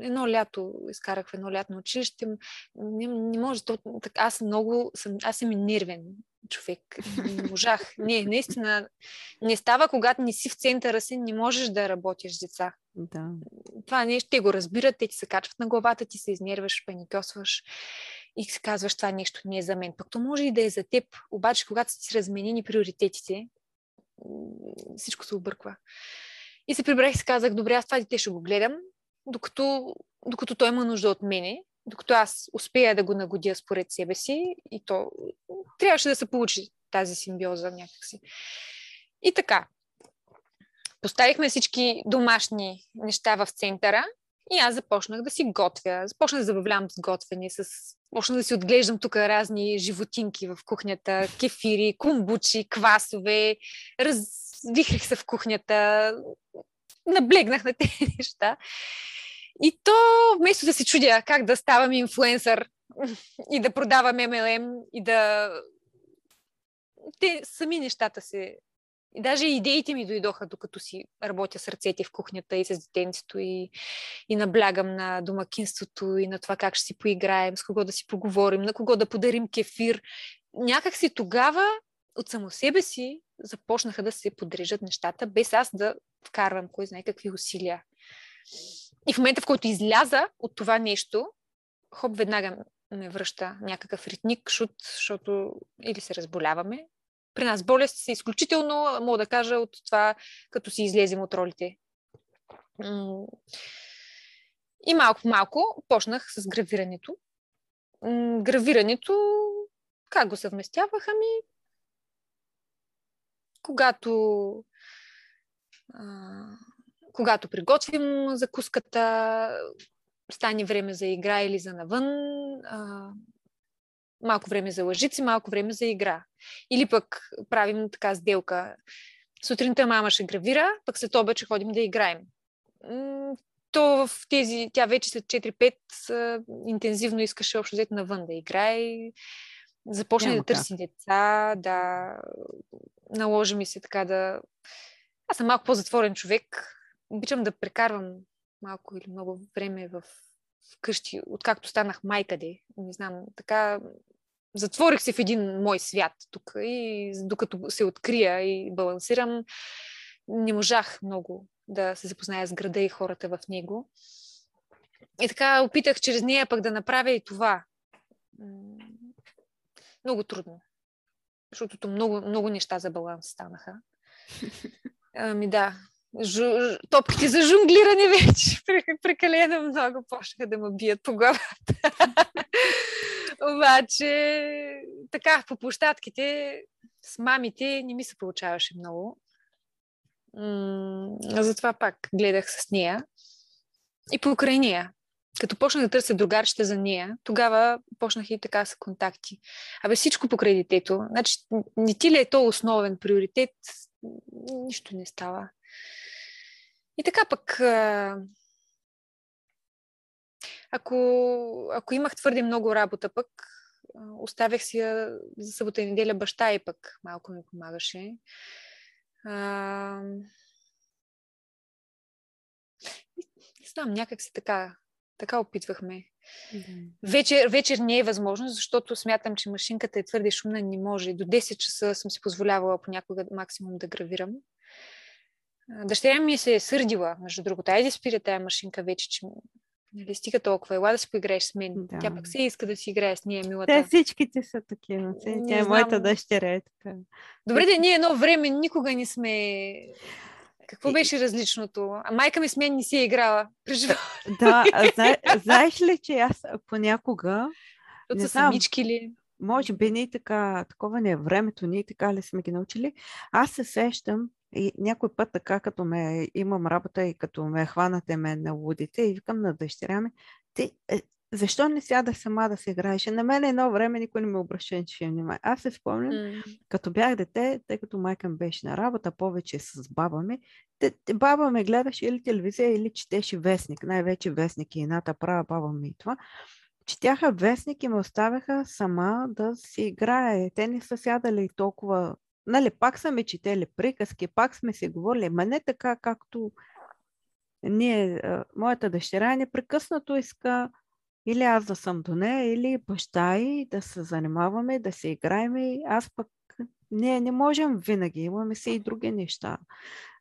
[SPEAKER 2] Едно лято изкарах в едно лято на училище. Не, не може, то, так, аз много съм, аз съм и нервен човек. Не можах. Не, наистина не става, когато не си в центъра си, не можеш да работиш с деца.
[SPEAKER 1] Да.
[SPEAKER 2] Това нещо те го разбират, те ти се качват на главата, ти се изнерваш, паникосваш и си казваш, това нещо не е за мен. Пък то може и да е за теб, обаче когато си разменени приоритетите, всичко се обърква. И се прибрах и си казах, добре, аз това дете ще го гледам, докато, докато той има нужда от мене, докато аз успея да го нагодя според себе си и то трябваше да се получи тази симбиоза някакси. И така, поставихме всички домашни неща в центъра и аз започнах да си готвя. Започнах да забавлявам с готвене, с... почнах да си отглеждам тук разни животинки в кухнята, кефири, кумбучи, квасове, развихрих се в кухнята, наблегнах на тези неща. И то, вместо да се чудя как да ставам инфлуенсър и да продавам MLM и да... Те сами нещата се... И даже идеите ми дойдоха, докато си работя с ръцете в кухнята и с детенцето и, и наблягам на домакинството и на това как ще си поиграем, с кого да си поговорим, на кого да подарим кефир. Някак си тогава от само себе си започнаха да се подрежат нещата, без аз да вкарвам кой знае какви усилия. И в момента, в който изляза от това нещо, хоп, веднага ме връща някакъв ритник, шут, защото или се разболяваме. При нас болест са изключително, мога да кажа, от това, като си излезем от ролите. И малко малко почнах с гравирането. Гравирането, как го съвместяваха ми? Когато когато приготвим закуската, стане време за игра или за навън, а, малко време за лъжици, малко време за игра. Или пък правим така сделка. Сутринта мама ще гравира, пък след обед ще ходим да играем. То в тези, тя вече след 4-5 интензивно искаше общо взето навън да играе. Започна Няма да търси деца, да наложи ми се така да... Аз съм малко по-затворен човек обичам да прекарвам малко или много време в вкъщи, откакто станах майка де. Не знам, така затворих се в един мой свят тук и докато се открия и балансирам, не можах много да се запозная с града и хората в него. И така опитах чрез нея пък да направя и това. Много трудно. Защото много, много неща за баланс станаха. Ами да, жу, топките за жонглиране вече прекалено много почнаха да ме бият по главата. Обаче, така, по площадките с мамите не ми се получаваше много. М- затова пак гледах с нея. И покрай нея. Като почнах да търся другарчета за нея, тогава почнах и така с контакти. Абе всичко покрай детето. Значи, не ти ли е то основен приоритет, нищо не става. И така пък, ако, ако имах твърде много работа пък, оставях си за събота и неделя баща и пък малко ми помагаше. А, знам, някак си така, така опитвахме. Mm-hmm. Вечер, вечер не е възможно, защото смятам, че машинката е твърде шумна, не може. До 10 часа съм си позволявала понякога максимум да гравирам. Дъщеря ми се е сърдила, между другото. Айде спира тая машинка вече, че Нали, стига толкова, ела да си поиграеш с мен. Да. Тя пък се иска да си играе с ние, милата.
[SPEAKER 1] Те всичките са такива. Тя е моята дъщеря. Е така.
[SPEAKER 2] Добре, да ние едно време никога не сме... Какво беше различното? А майка ми с мен не си е играла.
[SPEAKER 1] Да, зна... знаеш ли, че аз понякога...
[SPEAKER 2] Защото са самички ли?
[SPEAKER 1] Може би ние така, такова не е времето, ние така ли сме ги научили. Аз се сещам, и някой път така, като ме имам работа и като ме хванате мен на лудите и викам на дъщеря ми, ти, защо не сяда сама да се играеше? На мен едно време никой не ме обръща че внимание. Аз се спомням, mm. като бях дете, тъй като майка ми беше на работа, повече с баба ми, те, баба ме гледаше или телевизия, или четеше вестник. Най-вече вестник и едната права баба ми и това. Четяха вестник и ме оставяха сама да си играе. Те не са сядали толкова нали, пак са ме четели приказки, пак сме си говорили, ма не така, както ние, моята дъщеря непрекъснато иска или аз да съм до нея, или баща и да се занимаваме, да се играем. Аз пък ние не можем винаги, имаме си и други неща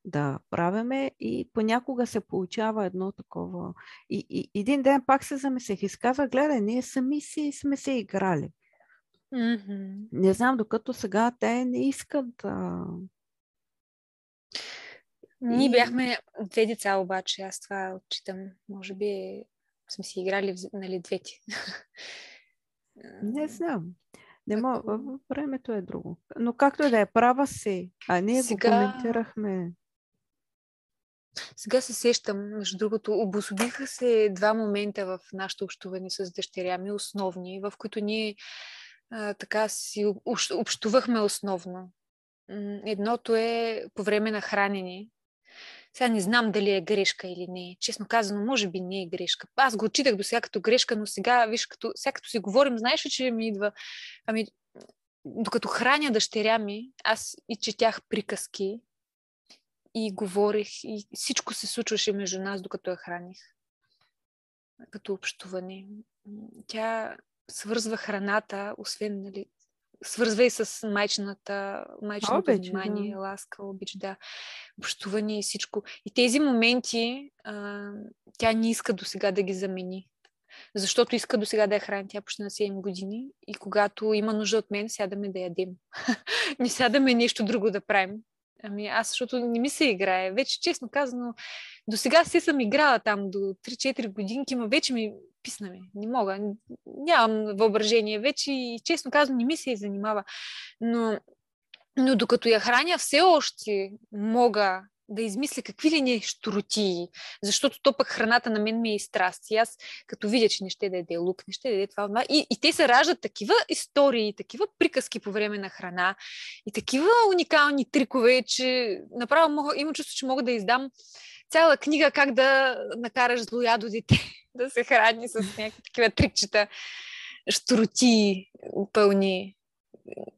[SPEAKER 1] да правиме и понякога се получава едно такова. И, и един ден пак се замислих и каза, гледай, ние сами си сме се играли.
[SPEAKER 2] Mm-hmm.
[SPEAKER 1] Не знам, докато сега те не искат да.
[SPEAKER 2] Ние и... бяхме две деца, обаче аз това отчитам. Може би сме си играли нали, двете.
[SPEAKER 1] Не знам. Не мога, времето е друго. Но както да е, права си. А ние сега... го коментирахме.
[SPEAKER 2] Сега се сещам, между другото, обособиха се два момента в нашето общуване с дъщеря ми, основни, в които ние а, така си общувахме основно. Едното е по време на хранене. Сега не знам дали е грешка или не. Честно казано, може би не е грешка. Аз го отчитах до сега като грешка, но сега, виж, като, сега като си говорим, знаеш ли, че ми идва... Ами, докато храня дъщеря ми, аз и четях приказки и говорих и всичко се случваше между нас, докато я храних. Като общуване. Тя свързва храната, освен, нали, свързва и с майчината, майчиното обич, внимание, да. ласка, обич, да, общуване и всичко. И тези моменти а, тя не иска до сега да ги замени. Защото иска до сега да я храни. Тя почти на 7 години и когато има нужда от мен, сядаме да ядем. не сядаме нещо друго да правим. Ами аз, защото не ми се играе. Вече, честно казано, до сега си съм играла там до 3-4 годинки, но вече ми писна ми. Не мога. Нямам въображение вече и честно казано не ми се занимава. Но, но докато я храня, все още мога да измисля какви ли не щуротии, защото то пък храната на мен ми е и страст. И аз като видя, че не ще да яде лук, не ще да яде това, това. И, и те се раждат такива истории, такива приказки по време на храна и такива уникални трикове, че направо мога, имам чувство, че мога да издам цяла книга как да накараш злоядо дете да се храни с някакви такива трикчета, штроти пълни.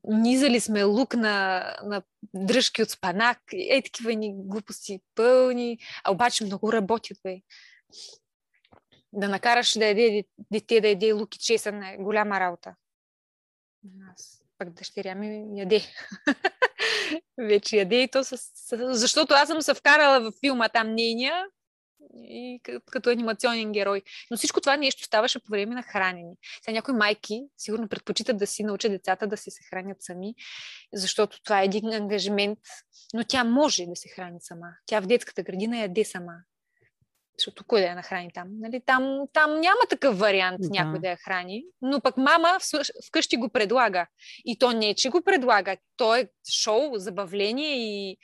[SPEAKER 2] Низали сме лук на, на дръжки от спанак, е такива ни глупости пълни, а обаче много работят, бе. Да накараш да яде дете да яде лук и чесън е голяма работа. Пък дъщеря ми яде. Вече яде и то с... Защото аз съм се вкарала в филма там нейния и като, анимационен герой. Но всичко това нещо ставаше по време на хранене. Сега някои майки сигурно предпочитат да си научат децата да се хранят сами, защото това е един ангажимент, но тя може да се храни сама. Тя в детската градина яде сама. Защото кой да я нахрани там? Нали? Там, там няма такъв вариант да. някой да я храни, но пък мама вкъщи го предлага. И то не, че го предлага, то е шоу, забавление и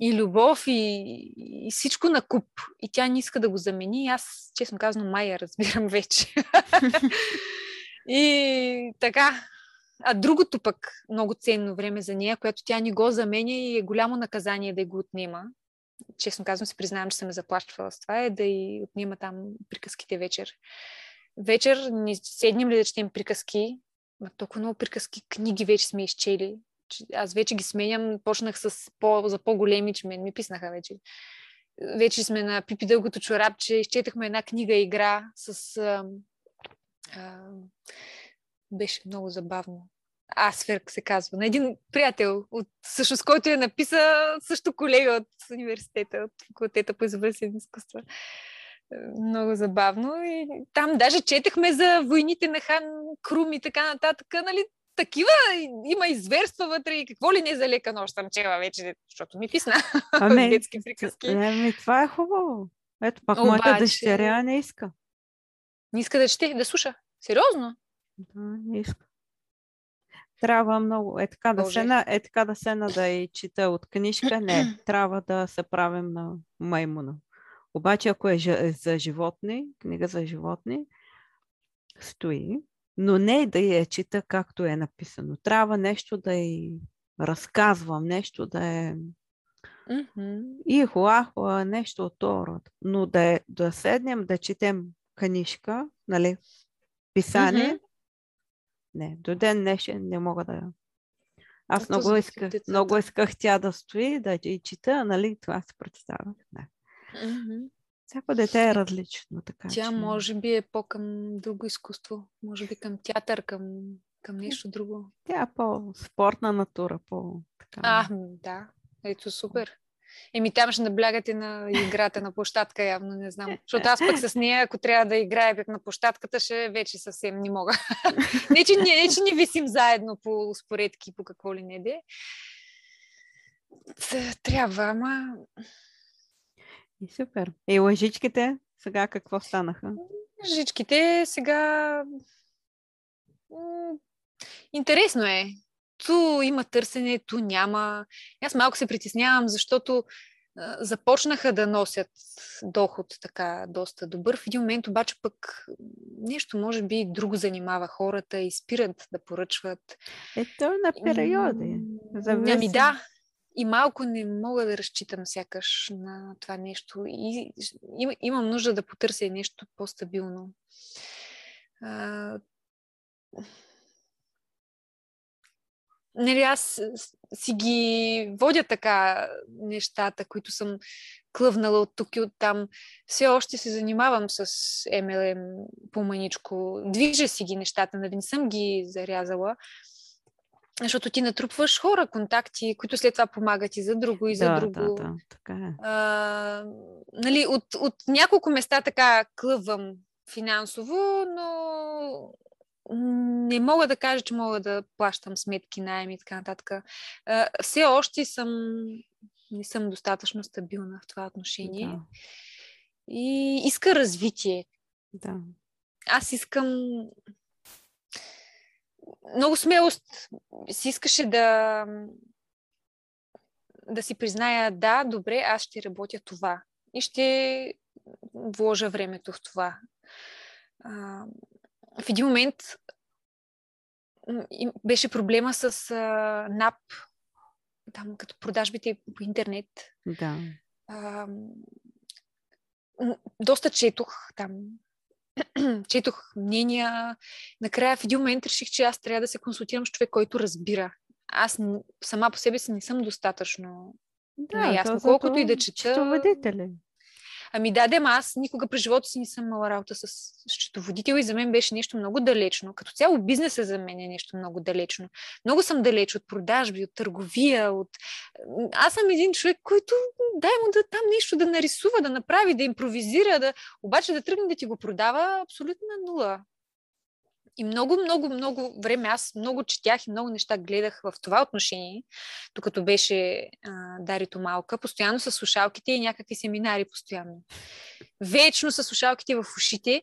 [SPEAKER 2] и любов и, и всичко на куп. И тя не иска да го замени. Аз, честно казано, май я разбирам вече. и така. А другото пък много ценно време за нея, което тя ни го заменя и е голямо наказание да го отнема. Честно казвам, се признавам, че съм ме заплащала с това, е да и отнема там приказките вечер. Вечер ни седнем ли да четем приказки, Ма толкова много приказки, книги вече сме изчели аз вече ги сменям, почнах с по, за по-големи, че мен ми писнаха вече. вече сме на Пипи Дългото чорапче, изчетахме една книга игра с... А, а, беше много забавно. Асферк се казва, на един приятел, от, всъщност, който е написа също колега от университета, от факултета по изобразени изкуства. Много забавно. И там даже четехме за войните на хан Крум и така нататък. Нали? Такива има изверства вътре и какво ли не за лека нощ съм чела вече, защото ми писна ами, детски приказки.
[SPEAKER 1] Ами, това е хубаво. Ето, пак Обаче... моята дъщеря не иска.
[SPEAKER 2] Не иска да чете, да слуша. Сериозно?
[SPEAKER 1] Да, не иска. Трябва много. Е така, да сена, е така да сена да и чита от книжка. Не, трябва да се правим на маймуна. Обаче, ако е за животни, книга за животни, стои, но не да я чита както е написано. Трябва нещо да й разказвам, нещо да е
[SPEAKER 2] mm-hmm.
[SPEAKER 1] и хуахуа, нещо от това. Но да, е, да седнем да четем книжка, нали, писание, mm-hmm. Не, до ден днешен не мога да аз много исках, много исках тя да стои, да и чита, нали, това се представя. Не.
[SPEAKER 2] Mm-hmm.
[SPEAKER 1] Всяко дете е различно. Така,
[SPEAKER 2] Тя
[SPEAKER 1] че...
[SPEAKER 2] може би е по-към друго изкуство. Може би към театър, към, към нещо друго.
[SPEAKER 1] Тя е по-спортна натура. По, така.
[SPEAKER 2] А, да. Ето супер. Еми там ще наблягате на играта на площадка, явно не знам. Защото аз пък с нея, ако трябва да играя пък на площадката, ще вече съвсем не мога. не, че, не, не, че не висим заедно по споредки, по какво ли не де. Трябва, ама
[SPEAKER 1] и супер. И лъжичките сега какво станаха?
[SPEAKER 2] Лъжичките сега... Интересно е. Ту има търсене, ту няма. Аз малко се притеснявам, защото започнаха да носят доход така доста добър. В един момент обаче пък нещо може би друго занимава хората и спират да поръчват.
[SPEAKER 1] Ето е на периоди.
[SPEAKER 2] Зависи. Ами да, и малко не мога да разчитам сякаш на това нещо. И им, имам нужда да потърся нещо по-стабилно. А, нали, аз си ги водя така нещата, които съм клъвнала от тук и от там. Все още се занимавам с MLM по-маничко. Движа си ги нещата, нали не съм ги зарязала. Защото ти натрупваш хора, контакти, които след това помагат и за друго, и за
[SPEAKER 1] да,
[SPEAKER 2] друго.
[SPEAKER 1] Да, да, така е.
[SPEAKER 2] А, нали, от, от няколко места така клъвам финансово, но не мога да кажа, че мога да плащам сметки, найеми и така нататък. А, все още съм, не съм достатъчно стабилна в това отношение. Да. И иска развитие.
[SPEAKER 1] Да.
[SPEAKER 2] Аз искам много смелост си искаше да да си призная, да, добре, аз ще работя това и ще вложа времето в това. А, в един момент беше проблема с а, НАП, там като продажбите по интернет.
[SPEAKER 1] Да.
[SPEAKER 2] А, доста четох там четох мнения. Накрая в един момент реших, че аз трябва да се консултирам с човек, който разбира. Аз сама по себе си не съм достатъчно да, наясно. Колкото и да чета... Ами да, дема, аз никога през живота си не съм имала работа с счетоводител и за мен беше нещо много далечно. Като цяло бизнеса за мен е нещо много далечно. Много съм далеч от продажби, от търговия, от... Аз съм един човек, който дай му да там нещо да нарисува, да направи, да импровизира, да... обаче да тръгне да ти го продава абсолютно на нула. И много, много, много време аз много четях и много неща гледах в това отношение, докато беше а, Дарито малка, постоянно с слушалките и някакви семинари постоянно. Вечно с слушалките в ушите.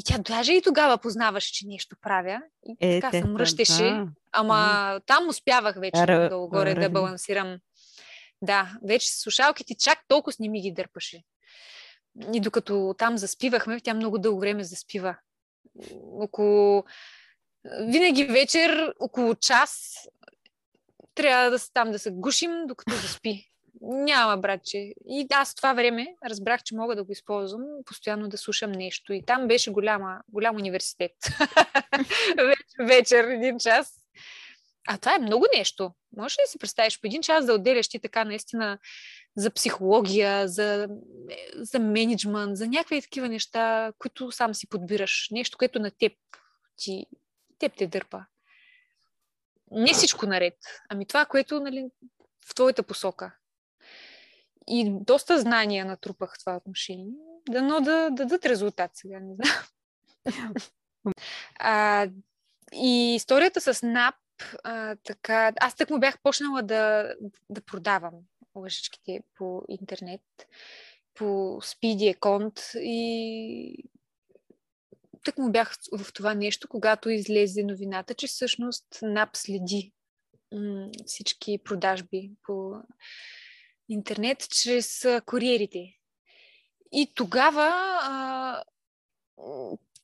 [SPEAKER 2] И тя даже и тогава познаваше, че нещо правя. И е, така се мръщеше. Да. Ама mm. там успявах вече Р... долу-горе да балансирам. Да, вече с слушалките чак толкова не ми ги дърпаше. И докато там заспивахме, тя много дълго време заспива около... Винаги вечер, около час, трябва да там да се гушим, докато заспи. Няма, братче. И аз това време разбрах, че мога да го използвам постоянно да слушам нещо. И там беше голяма, голям университет. вечер, един час. А това е много нещо. Може ли да си представиш по един час да отделяш ти така наистина за психология, за, за менеджмент, за някакви такива неща, които сам си подбираш. Нещо, което на теб ти, теб те дърпа. Не всичко наред, ами това, което нали, в твоята посока. И доста знания натрупах в това отношение. Дано да, да дадат резултат сега, не знам. а, и историята с НАП, а, така, аз так му бях почнала да, да продавам лъжичките по интернет, по Speedy аккаунт и так му бях в това нещо, когато излезе новината, че всъщност НАП следи всички продажби по интернет чрез куриерите. И тогава,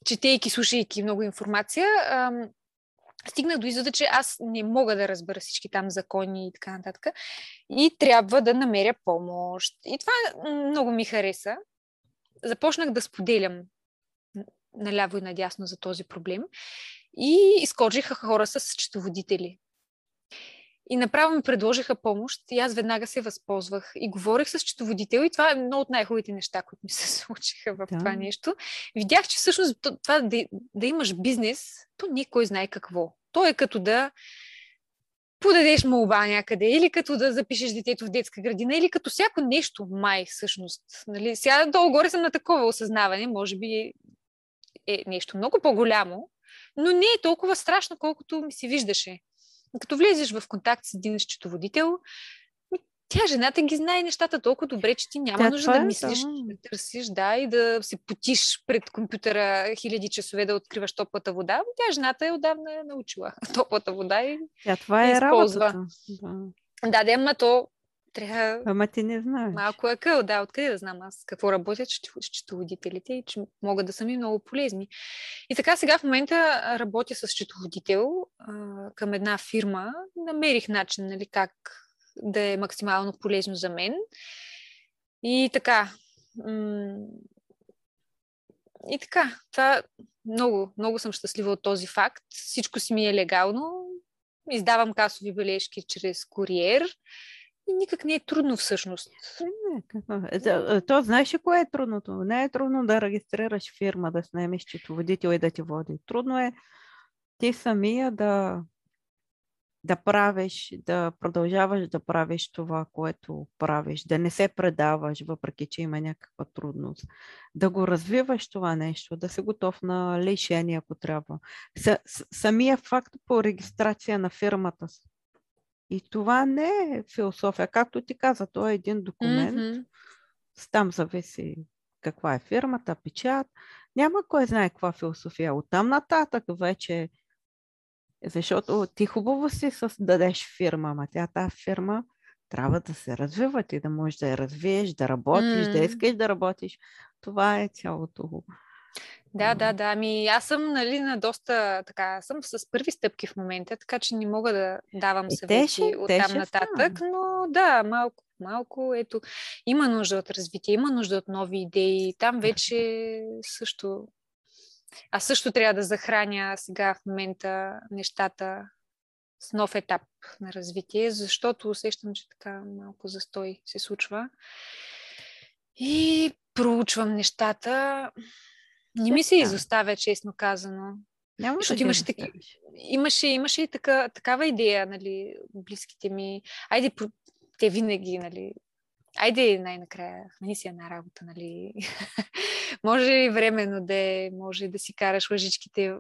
[SPEAKER 2] четейки, слушайки много информация, стигнах до извода, че аз не мога да разбера всички там закони и така нататък. И трябва да намеря помощ. И това много ми хареса. Започнах да споделям наляво и надясно за този проблем. И изкочиха хора с счетоводители. И направо ми предложиха помощ и аз веднага се възползвах. И говорих с счетоводител и това е едно от най-хубавите неща, които ми се случиха в да. това нещо. Видях, че всъщност това да, да имаш бизнес, то никой знае какво. То е като да подадеш молба някъде, или като да запишеш детето в детска градина, или като всяко нещо май всъщност. Нали? Сега долу-горе съм на такова осъзнаване, може би е нещо много по-голямо, но не е толкова страшно, колкото ми се виждаше. Като влезеш в контакт с един счетоводител, тя жената ги знае нещата толкова добре, че ти няма да, нужда да е, мислиш, да. да търсиш, да, и да се потиш пред компютъра хиляди часове да откриваш топлата вода. Тя жената е отдавна научила топлата вода и
[SPEAKER 1] Тя, това е използва. Работата.
[SPEAKER 2] Да, да, да, ама то трябва...
[SPEAKER 1] Ама ти не знаеш.
[SPEAKER 2] Малко е къл, да, откъде да знам аз какво работят счетоводителите и че могат да са ми много полезни. И така сега в момента работя с счетоводител а, към една фирма. Намерих начин, нали, как да е максимално полезно за мен. И така. М- и така, това много, много съм щастлива от този факт. Всичко си ми е легално. Издавам касови бележки чрез куриер. Никак не е трудно всъщност.
[SPEAKER 1] Е, е, то знаеш ли кое е трудното? Не е трудно да регистрираш фирма, да снемеш счетоводител и да ти води. Трудно е ти самия да, да правиш, да продължаваш да правиш това, което правиш, да не се предаваш, въпреки че има някаква трудност, да го развиваш това нещо, да си готов на лишение, ако трябва. самия факт по регистрация на фирмата и това не е философия. Както ти каза, то е един документ. Mm-hmm. Там зависи каква е фирмата, печат. Няма кой знае каква философия. Оттам нататък вече защото ти хубаво си създадеш фирма, ама тя тази фирма трябва да се развива, ти да можеш да я развиеш, да работиш, mm. да искаш да работиш. Това е цялото
[SPEAKER 2] да, да, да. Ами аз съм нали, на доста така, съм с първи стъпки в момента, така че не мога да давам е, съвети от там нататък, но да, малко, малко, ето, има нужда от развитие, има нужда от нови идеи. Там вече също аз също трябва да захраня сега в момента нещата с нов етап на развитие, защото усещам, че така малко застой се случва. И проучвам нещата. Не ми се изоставя, честно казано.
[SPEAKER 1] Няма Защото
[SPEAKER 2] имаше, таки, имаше, имаше и така, такава идея, нали, близките ми. Айде, те винаги, нали, айде най-накрая, хвани си една работа, нали. може и временно да е, може да си караш лъжичките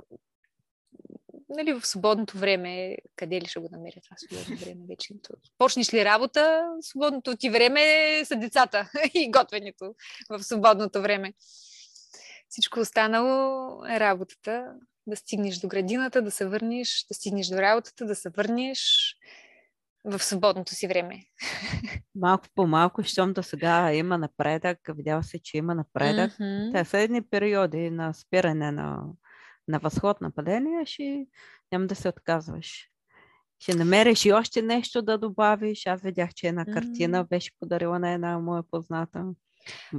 [SPEAKER 2] нали, в свободното време, къде ли ще го намеря това свободно време вече? Почнеш ли работа, свободното ти време са децата и готвенето в свободното време. Всичко останало е работата. Да стигнеш до градината, да се върнеш, да стигнеш до работата, да се върнеш в свободното си време.
[SPEAKER 1] Малко по малко, щом до сега има напредък, видява се, че има напредък. Mm-hmm. Те са едни периоди на спиране на, на възход на падение, ще няма да се отказваш. Ще намериш и още нещо да добавиш. Аз видях, че една картина mm-hmm. беше подарила на една моя позната.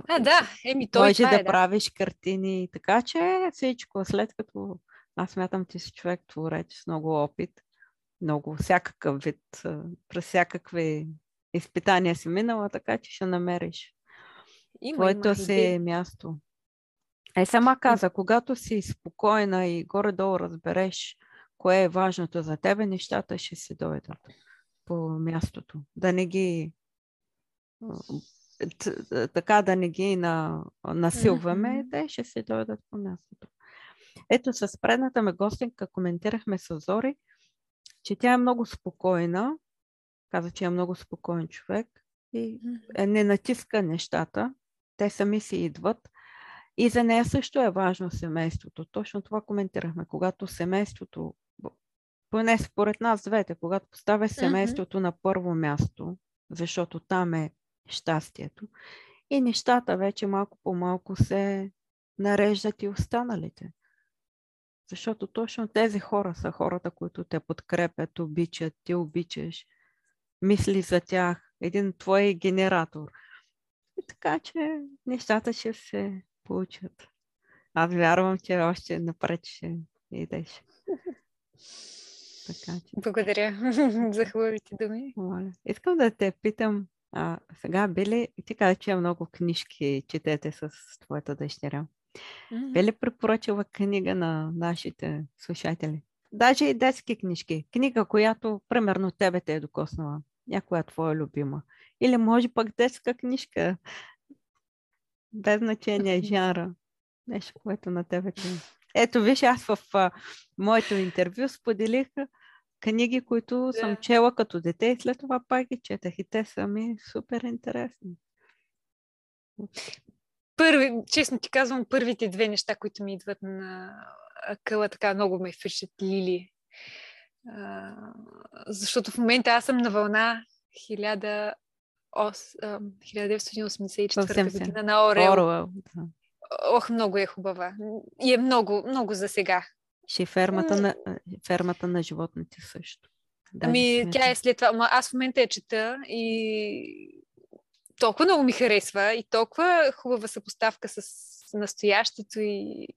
[SPEAKER 2] А, да, еми той
[SPEAKER 1] Може
[SPEAKER 2] да
[SPEAKER 1] е, правиш картини, така че всичко, след като аз смятам, ти си човек творец с много опит, много всякакъв вид, през всякакви изпитания си минала, така че ще намериш
[SPEAKER 2] Има,
[SPEAKER 1] твоето
[SPEAKER 2] има
[SPEAKER 1] си
[SPEAKER 2] идеи.
[SPEAKER 1] място. Е, сама каза, когато си спокойна и горе-долу разбереш кое е важното за тебе, нещата ще си дойдат по мястото. Да не ги така да не ги на, насилваме, те ще си дойдат по мястото. Ето с предната ме гостенка коментирахме с Зори, че тя е много спокойна. Каза, че е много спокоен човек и е, не натиска нещата. Те сами си идват. И за нея също е важно семейството. Точно това коментирахме. Когато семейството, поне според нас двете, когато поставя семейството на първо място, защото там е щастието, и нещата вече малко по малко се нареждат и останалите. Защото точно тези хора са хората, които те подкрепят, обичат, ти обичаш, мисли за тях, един твой генератор. И така че нещата ще се получат. Аз вярвам, че още напред ще идеш. Така че,
[SPEAKER 2] Благодаря за хубавите думи.
[SPEAKER 1] моля. Искам да те питам, а, сега били, ти каза, че много книжки четете с твоята дъщеря. Би ли препоръчала книга на нашите слушатели? Даже и детски книжки. Книга, която примерно тебе те е докоснала. Някоя твоя любима. Или може пък детска книжка. Без значение жанра. Нещо, което на тебе те... Ето, виж, аз в а, моето интервю споделих книги, които съм
[SPEAKER 2] Да.
[SPEAKER 1] чела като дете и след това пак ги четах. И те са ми супер интересни.
[SPEAKER 2] Първи, честно ти казвам, първите две неща, които ми идват на къла, така много ме впечатлили. А, защото в момента аз съм на вълна 1000 ос- а, 1984
[SPEAKER 1] 80.
[SPEAKER 2] година на Орел.
[SPEAKER 1] Оруел. Да.
[SPEAKER 2] Ох, много е хубава. И е много, много за сега.
[SPEAKER 1] Ще и фермата на, фермата на животните също. Даже
[SPEAKER 2] Ами, тя е след това. Ама аз в момента я чета и толкова много ми харесва и толкова хубава съпоставка с настоящето и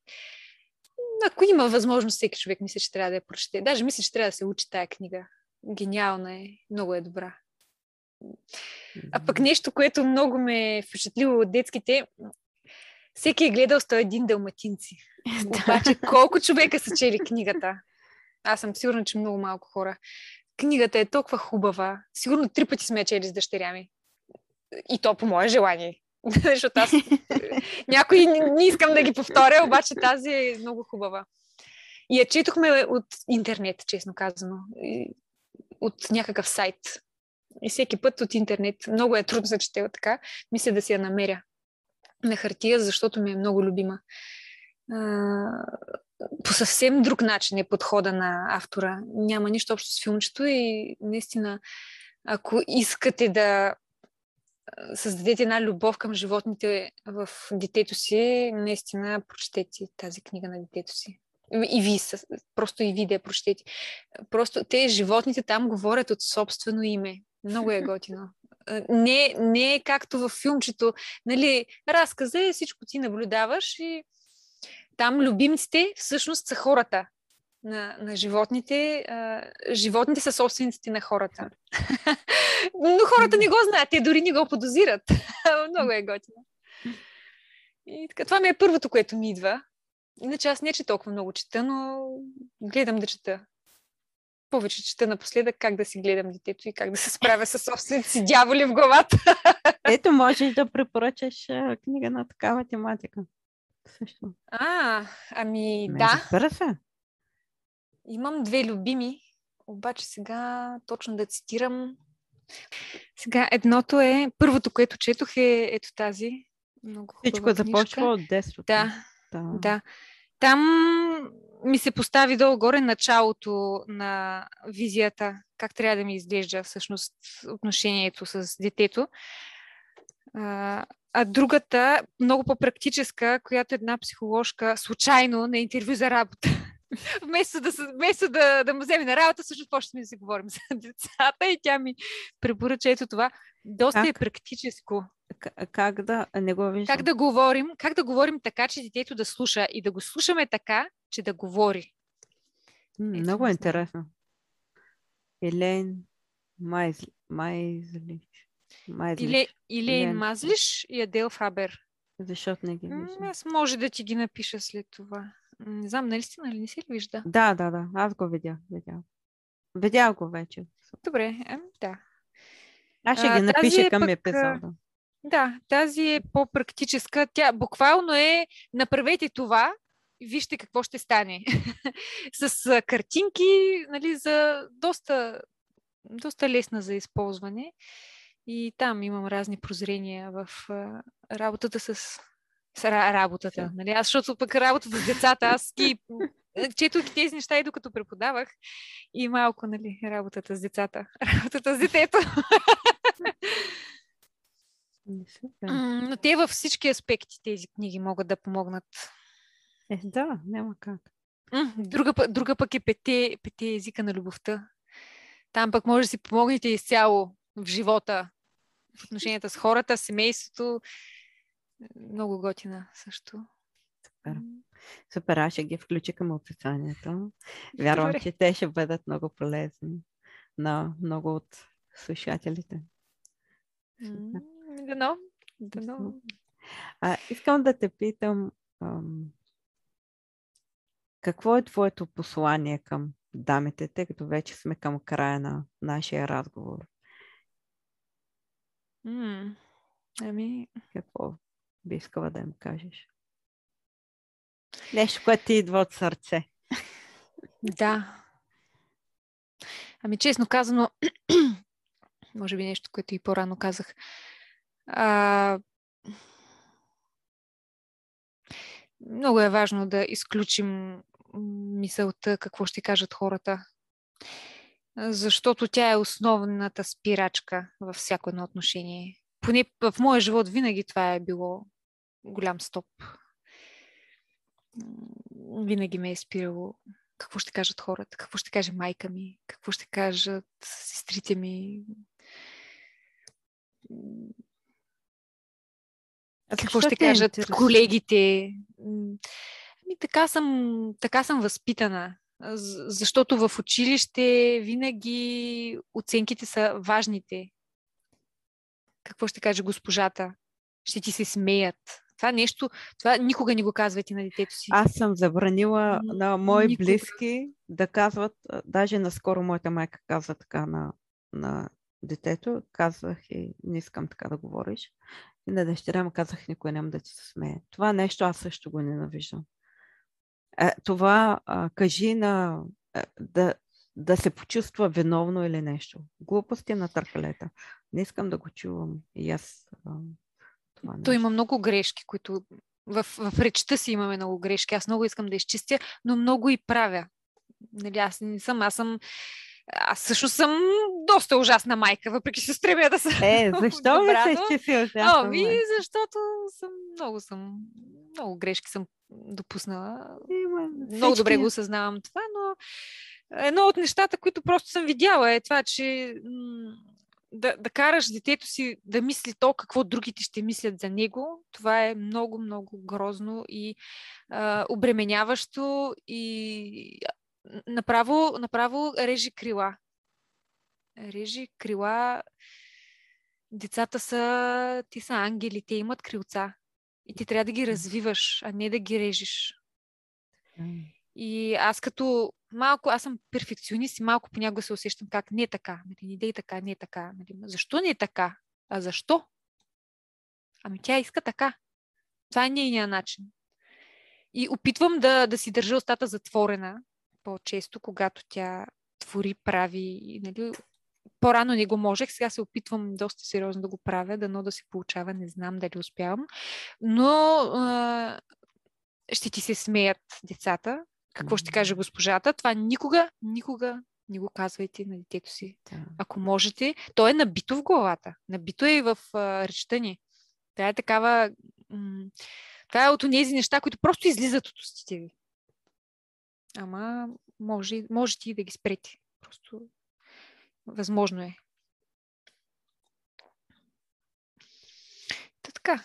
[SPEAKER 2] ако има възможност, всеки човек мисля, че трябва да я прочете. Даже мисля, че трябва да се учи тая книга. Гениална е, много е добра. А пък нещо, което много ме е впечатлило от детските, всеки е гледал 101 далматинци. Обаче колко човека са чели книгата? Аз съм сигурна, че много малко хора. Книгата е толкова хубава. Сигурно три пъти сме чели с дъщеря ми. И то по мое желание. Защото аз някои не искам да ги повторя, обаче тази е много хубава. И я четохме от интернет, честно казано. От някакъв сайт. И всеки път от интернет. Много е трудно да чете така. Мисля да си я намеря на хартия, защото ми е много любима. По съвсем друг начин е подхода на автора. Няма нищо общо с филмчето и наистина, ако искате да създадете една любов към животните в детето си, наистина прочетете тази книга на детето си. И ви, просто и ви да я прочетете. Просто те, животните там говорят от собствено име. Много е готино. А, Не, не е както в филмчето, нали, разказа е, всичко ти наблюдаваш и там любимците всъщност са хората на, на животните. Животните са собствениците на хората. Но хората не го знаят, те дори не го подозират. Много е готино. И така, това ми е първото, което ми идва. Иначе аз не че толкова много чета, но гледам да чета. Повече чета напоследък как да си гледам детето и как да се справя с собствените си дяволи в главата.
[SPEAKER 1] Ето, можеш да препоръчаш книга на такава тематика. Също.
[SPEAKER 2] А, ами
[SPEAKER 1] Ме,
[SPEAKER 2] да.
[SPEAKER 1] Се.
[SPEAKER 2] Имам две любими, обаче сега точно да цитирам. Сега едното е, първото, което четох е ето тази. Много
[SPEAKER 1] Всичко започва от детството.
[SPEAKER 2] Да,
[SPEAKER 1] да.
[SPEAKER 2] да. Там ми се постави долу-горе началото на визията, как трябва да ми изглежда всъщност отношението с детето. А, а другата, много по-практическа, която е една психоложка, случайно на интервю за работа. вместо да, вместо да, да му вземе на работа, също почнахме да си говорим за децата и тя ми препоръча ето това. Доста е
[SPEAKER 1] Как?
[SPEAKER 2] практическо.
[SPEAKER 1] Как да... Не го виждам.
[SPEAKER 2] Как да говорим, как да говорим така, че детето да слуша и да го слушаме така, че да говори.
[SPEAKER 1] М,
[SPEAKER 2] Ето,
[SPEAKER 1] Много е интересно. Елен Майз... Майзли. Майзли.
[SPEAKER 2] Или, Илейн
[SPEAKER 1] Илейн.
[SPEAKER 2] Мазлиш и Адел Фабер.
[SPEAKER 1] Защото не ги виждам.
[SPEAKER 2] Аз може да ти ги напиша след това. Не знам, наистина ли не си ли вижда?
[SPEAKER 1] Да, да, да. Аз го видях. Видях. Видях го вече.
[SPEAKER 2] Добре, ем, да.
[SPEAKER 1] Аз ще ги напиша
[SPEAKER 2] е
[SPEAKER 1] към
[SPEAKER 2] пък,
[SPEAKER 1] епизода.
[SPEAKER 2] Да, тази е по-практическа. Тя буквално е направете това вижте какво ще стане. С картинки, нали, за доста, доста лесна за използване. И там имам разни прозрения в работата с, с ра- работата. Нали? Аз, защото пък работата с децата, аз ги четох тези неща и докато преподавах и малко, нали, работата с децата. Работата с детето.
[SPEAKER 1] Супер.
[SPEAKER 2] Но те във всички аспекти тези книги могат да помогнат.
[SPEAKER 1] Е, да, няма как.
[SPEAKER 2] М, Друга, друга пък е пете, пете езика на любовта. Там пък може да си помогнете изцяло в живота, в отношенията с хората, семейството. Много готина също.
[SPEAKER 1] Супер. Супер, аз ще ги включа към описанието. Вярвам,
[SPEAKER 2] Добре.
[SPEAKER 1] че те ще бъдат много полезни на много от слушателите.
[SPEAKER 2] м, Дано. Дано.
[SPEAKER 1] А, искам да те питам, ам, какво е твоето послание към дамите, тъй като вече сме към края на нашия разговор?
[SPEAKER 2] М, Ами,
[SPEAKER 1] Какво би искала да им кажеш? Нещо, което ти идва от сърце.
[SPEAKER 2] Да. Ами честно казано, може би нещо, което и по-рано казах. А, много е важно да изключим мисълта какво ще кажат хората. Защото тя е основната спирачка във всяко едно отношение. Поне в моя живот винаги това е било голям стоп. Винаги ме е спирало какво ще кажат хората, какво ще каже майка ми, какво ще кажат сестрите ми. Какво ще кажат
[SPEAKER 1] интересува?
[SPEAKER 2] колегите. Ами, така съм, така съм възпитана. Защото в училище винаги оценките са важните. Какво ще каже госпожата? Ще ти се смеят. Това нещо, това никога не го казвайте на детето си.
[SPEAKER 1] Аз съм забранила на мои
[SPEAKER 2] никога.
[SPEAKER 1] близки да казват, даже наскоро моята майка каза така на, на детето, казах и не искам така да говориш. И на дъщеря му казах, никой няма да ти се смее. Това нещо аз също го ненавиждам. Е, това а, кажи на е, да, да се почувства виновно или нещо. Глупости на търкалета. Не искам да го чувам. И аз а, това
[SPEAKER 2] То има много грешки, които в, в речта си имаме много грешки. Аз много искам да изчистя, но много и правя. Нали, аз не съм, аз съм аз също съм доста ужасна майка, въпреки че се стремя да съм
[SPEAKER 1] Е, защо ми се
[SPEAKER 2] добрата.
[SPEAKER 1] изчисли ужасно?
[SPEAKER 2] Ами, защото съм много съм, много грешки съм допуснала.
[SPEAKER 1] Има
[SPEAKER 2] Много добре
[SPEAKER 1] всички-
[SPEAKER 2] го осъзнавам това, но едно от нещата, които просто съм видяла е това, че да, да караш детето си да мисли то какво другите ще мислят за него, това е много, много грозно и а, обременяващо и направо, направо режи крила. Режи крила. Децата са, те са ангели, те имат крилца. И ти трябва да ги развиваш, а не да ги режеш.
[SPEAKER 1] М.
[SPEAKER 2] И аз като малко, аз съм перфекционист и малко понякога се усещам как не е така. Нали, не дей така, не е така. Нали, защо не е така? А защо? Ами тя иска така. Това е нейният начин. И опитвам да, да си държа устата затворена по-често, когато тя твори, прави. Нали, по-рано не го можех, сега се опитвам доста сериозно да го правя, дано да се получава, не знам дали успявам. Но а, ще ти се смеят децата. Какво ще каже госпожата? Това никога, никога не го казвайте на детето си.
[SPEAKER 1] Да.
[SPEAKER 2] Ако можете, то е набито в главата. Набито е и в а, речта ни. Това е такава... М- това е от тези неща, които просто излизат от устите ви. Ама може, можете и да ги спрете. Просто възможно е. Та така.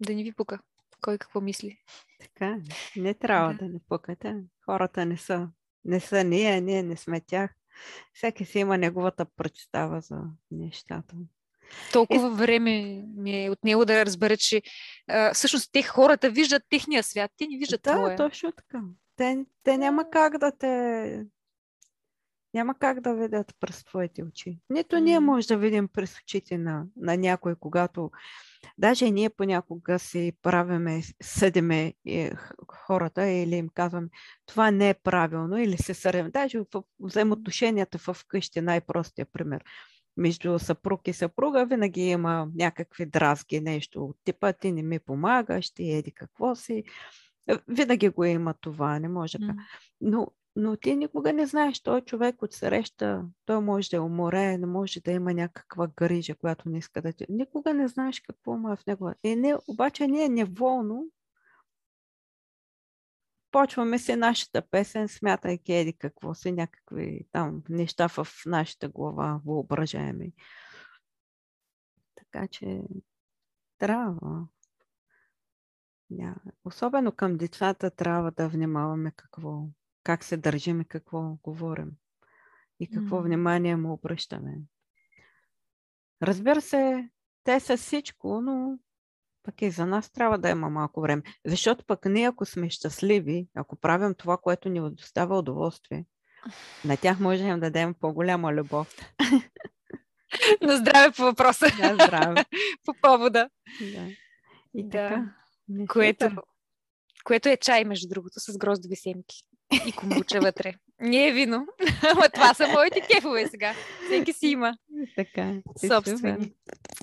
[SPEAKER 2] Да не ви пука. Кой какво мисли.
[SPEAKER 1] Така, е. не трябва
[SPEAKER 2] Да.
[SPEAKER 1] да ни пукате. Хората не са, не са ние, ние не сме тях. Всеки си има неговата представа за нещата.
[SPEAKER 2] Толкова и... време ми е отнело да разбера, че а, всъщност те хората виждат техния свят, те не виждат
[SPEAKER 1] да,
[SPEAKER 2] твоя.
[SPEAKER 1] Да, точно така. Те, те няма как да те няма как да видят през твоите очи. Нито ние може да видим през очите на, на някой, когато даже ние понякога си правиме, съдиме хората или им казваме, това не е правилно или се сърдим. Даже в взаимоотношенията в къщи, най-простия пример. Между съпруг и съпруга винаги има някакви дразги, нещо от типа ти не ми помагаш, ти еди какво си. Винаги го има това, не може. Mm. Но но ти никога не знаеш, той човек от среща, той може да е уморен, може да има някаква грижа, която не иска да ти. Никога не знаеш какво има в него. И не, обаче ние неволно почваме се нашата песен, смятайки еди какво си, някакви там неща в нашата глава, въображаеми. Така че трябва. Особено към децата трябва да внимаваме какво как се държим и какво говорим и какво mm. внимание му обръщаме. Разбира се, те са всичко, но пък и за нас трябва да има малко време. Защото пък ние, ако сме щастливи, ако правим това, което ни доставя удоволствие, на тях може да дадем по-голяма любов.
[SPEAKER 2] На здраве по въпроса.
[SPEAKER 1] На здраве.
[SPEAKER 2] по повода.
[SPEAKER 1] Да. И да. така.
[SPEAKER 2] Което, което е чай, между другото, с гроздови семки и комбуча вътре. Не е вино. Ама това са моите кефове сега. Всеки си има.
[SPEAKER 1] Така.
[SPEAKER 2] Собствени.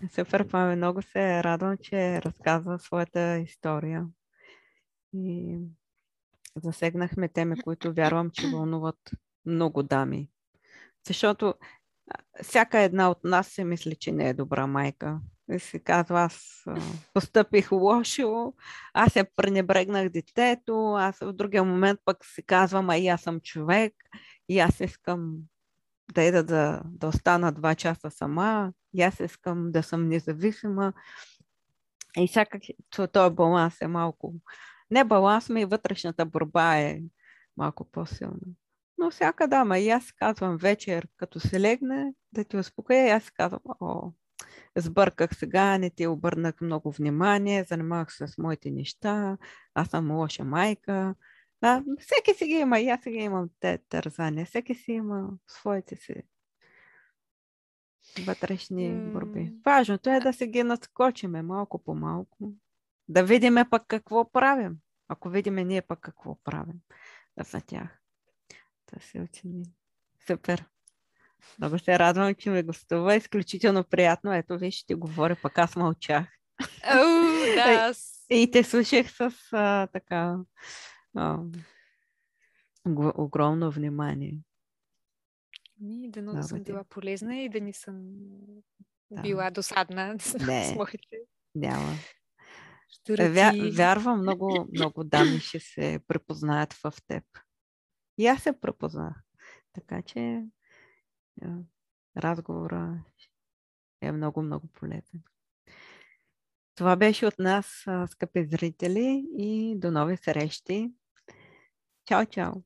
[SPEAKER 1] Супер, Паме. Много се радвам, че разказва своята история. И засегнахме теми, които вярвам, че вълнуват много дами. Защото всяка една от нас се мисли, че не е добра майка. И си казва, аз постъпих лошо, аз се пренебрегнах детето, аз в другия момент пък си казвам, а и аз съм човек, и аз искам да ида да, да остана два часа сама, и аз искам да съм независима. И всякак този баланс е малко... Не баланс, но и вътрешната борба е малко по-силна. Но всяка дама, и аз казвам вечер, като се легне, да ти успокоя, и аз казвам, о, сбърках сега, не ти обърнах много внимание, занимавах се с моите неща, аз съм лоша майка. А, всеки си ги има, и аз си ги имам те тързания. Всеки си има своите си вътрешни борби. Важното е да се ги надскочиме малко по малко. Да видим пък какво правим. Ако видим ние пък какво правим за тях. Да се оцени. Супер. Много се радвам, че ме гостува. Изключително приятно. Ето, виж, ще говоря, пък аз мълчах.
[SPEAKER 2] Oh, да.
[SPEAKER 1] И те слушах с а, така а, огромно внимание.
[SPEAKER 2] Ми, да много съм била полезна и да не съм да. била досадна не, с моите.
[SPEAKER 1] Няма. Вя, вярвам, много, много дами ще се препознаят в теб. И аз се препознах. Така че разговора е много, много полезен. Това беше от нас, скъпи зрители, и до нови срещи. Tchau, tchau.